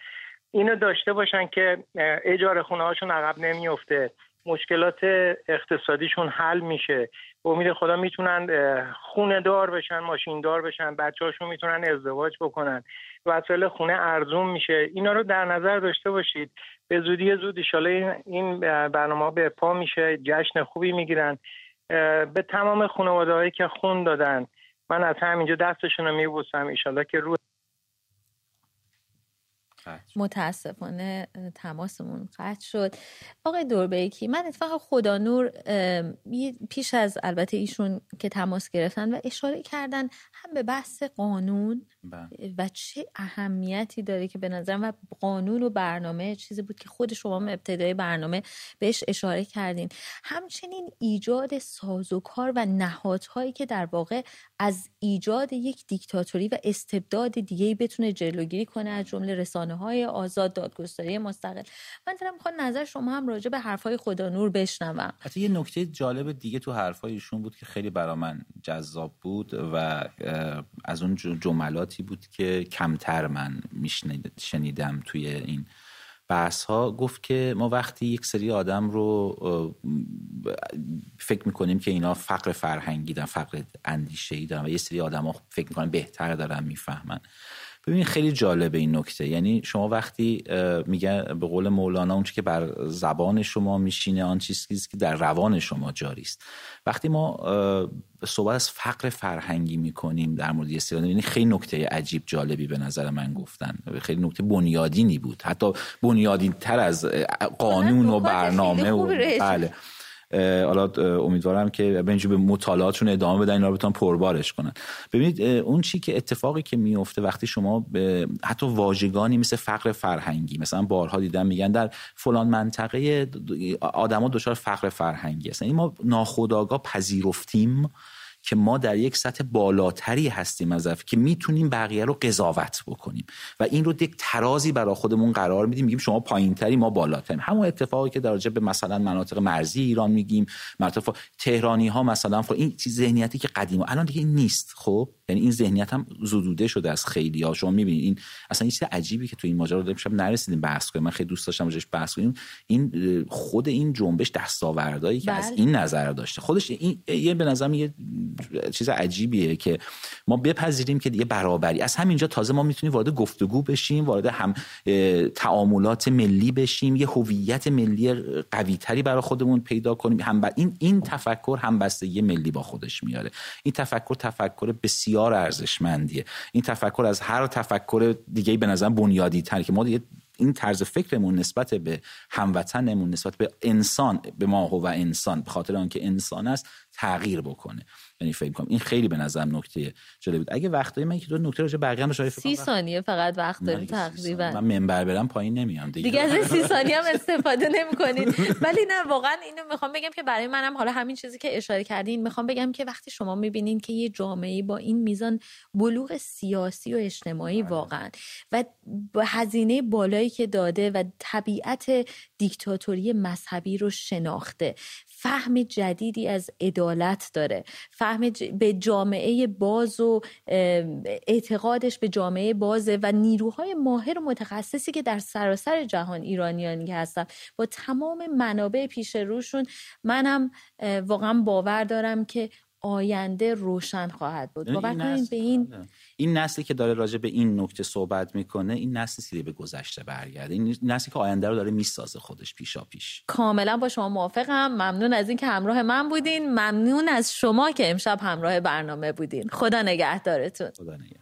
اینو داشته باشن که اجاره خونه هاشون عقب نمیفته مشکلات اقتصادیشون حل میشه. به امید خدا می‌تونن خونه دار بشن ماشین دار بشن بچه هاشون می‌تونن ازدواج بکنن. وسایل خونه ارزون میشه. اینا رو در نظر داشته باشید. به زودی زود ایشالا این برنامه به پا میشه. جشن خوبی می‌گیرن. به تمام خانواده هایی که خون دادن. من از همینجا دستشون رو میبوسم. ایشالا که رو متاسفانه تماسمون قطع شد. آقای دوربیکی من اتفاق خدا نور پیش از البته ایشون که تماس گرفتن و اشاره کردن هم به بحث قانون بله. و چه اهمیتی داره که به نظرم و قانون و برنامه چیزی بود که خود شما ابتدای برنامه بهش اشاره کردین. همچنین ایجاد سازوکار و نهادهایی که در واقع از ایجاد یک دیکتاتوری و استبداد دیگه بتونه جلوگیری کنه از جمله رسانه های آزاد دادگستری مستقل. من دارم می‌خوام نظر شما هم راجع به حرفای خدا نور بشنوم. حتی یه نکته جالب دیگه تو حرفایشون بود که خیلی برا من جذاب بود و از اون جملاتی بود که کمتر من شنیدم توی این بحث ها گفت که ما وقتی یک سری آدم رو فکر می‌کنیم که اینا فقر فرهنگی دارن فقر اندیشه ای دارن و یه سری آدم ها فکر می‌کنن بهتر دارن می‌فهمن. ببینید خیلی جالبه این نکته. یعنی شما وقتی میگن به قول مولانا اون که بر زبان شما میشینه آن چیزی که در روان شما جاری است. وقتی ما صحبت از فقر فرهنگی می‌کنیم در مورد استیلان یعنی خیلی نکته عجیب جالبی به نظر من گفتن. خیلی نکته بنیادینی بود. حتی بنیادین تر از قانون و برنامه و بله. حالا امیدوارم که به مطالعاتشون ادامه بدن اینا رو بتونن پربارش کنن. ببینید اون چی که اتفاقی که میفته وقتی شما به حتی واژگانی مثل فقر فرهنگی مثلا بارها دیدن میگن در فلان منطقه آدما دچار فقر فرهنگی هستن. این ما ناخودآگاه پذیرفتیم که ما در یک سطح بالاتری هستیم از که می‌تونیم بقیه رو قضاوت بکنیم. و این رو یک ترازی برای خودمون قرار میدیم. میگیم شما پایینتری ما بالاتریم. همون اتفاقی که در به مثلا مناطق مرزی ایران میگیم مناطق تهرانی ها مثلا این ذهنیتی که قدیم الان دیگه این نیست خب؟ یعنی این ذهنیت هم زدوده شده از خیلی ها شما می‌بینید این اصلا این چیز عجیبی که تو این ماجرا داریم. شب نرسیدیم بحث کنیم. من خیلی دوست داشتم راجعش بحث کنیم. این خود این جنبش دستاوردهایی که از بله. این نظر داشته. خودش این یه به نظر یه چیز عجیبیه که ما بپذیریم که دیگه برابری. از همینجا تازه ما می‌تونیم وارد گفتگو بشیم وارد هم تعاملات ملی بشیم یه هویت ملی قوی تری برای خودمون پیدا کنیم. هم این این تفکر هم بستگی ملی با خودش میاره. این تفکر تفکر بسیار ارزشمندیه. این تفکر از هر تفکر دیگه به نظر بنیادی تر که ما دیگه این طرز فکرمون نسبت به هموطنمون نسبت به انسان به ما و انسان به خاطر آنکه انسان است تغییر بکنه. یعنی فکر کنم این خیلی به نظرم نکته جالب بود. اگه وقتایی من که دو نکته راجع بقیه هم سی سی ثانیه فقط وقت داریم تقریبا. من منبر برم پایین نمیام دیگه. دیگه از سی ثانیه هم استفاده نمی‌کنید ولی نه واقعا اینو می‌خوام بگم که برای منم حالا همین چیزی که اشاره کردین می‌خوام بگم که وقتی شما می‌بینین که یه جامعه با این میزان بلوغ سیاسی و اجتماعی بله. واقعا و با هزینه بالایی که داده و طبیعت دیکتاتوری مذهبی رو شناخته فهم جدیدی از عدالت داره. فهم به جامعه باز و اعتقادش به جامعه بازه و نیروهای ماهر و متخصصی که در سراسر جهان ایرانیانی هستن. با تمام منابع پیش روشون منم واقعا باور دارم که آینده روشن خواهد بود. باور کنید به این بله. این نسلی که داره راجع به این نکته صحبت می‌کنه این نسلی که به گذشته برگرده. این نسلی که آینده رو داره می‌سازه خودش پیشا پیش. کاملا با شما موافقم. ممنون از اینکه همراه من بودین. ممنون از شما که امشب همراه برنامه بودین. خدا نگهدارتون. خدا نگهدار.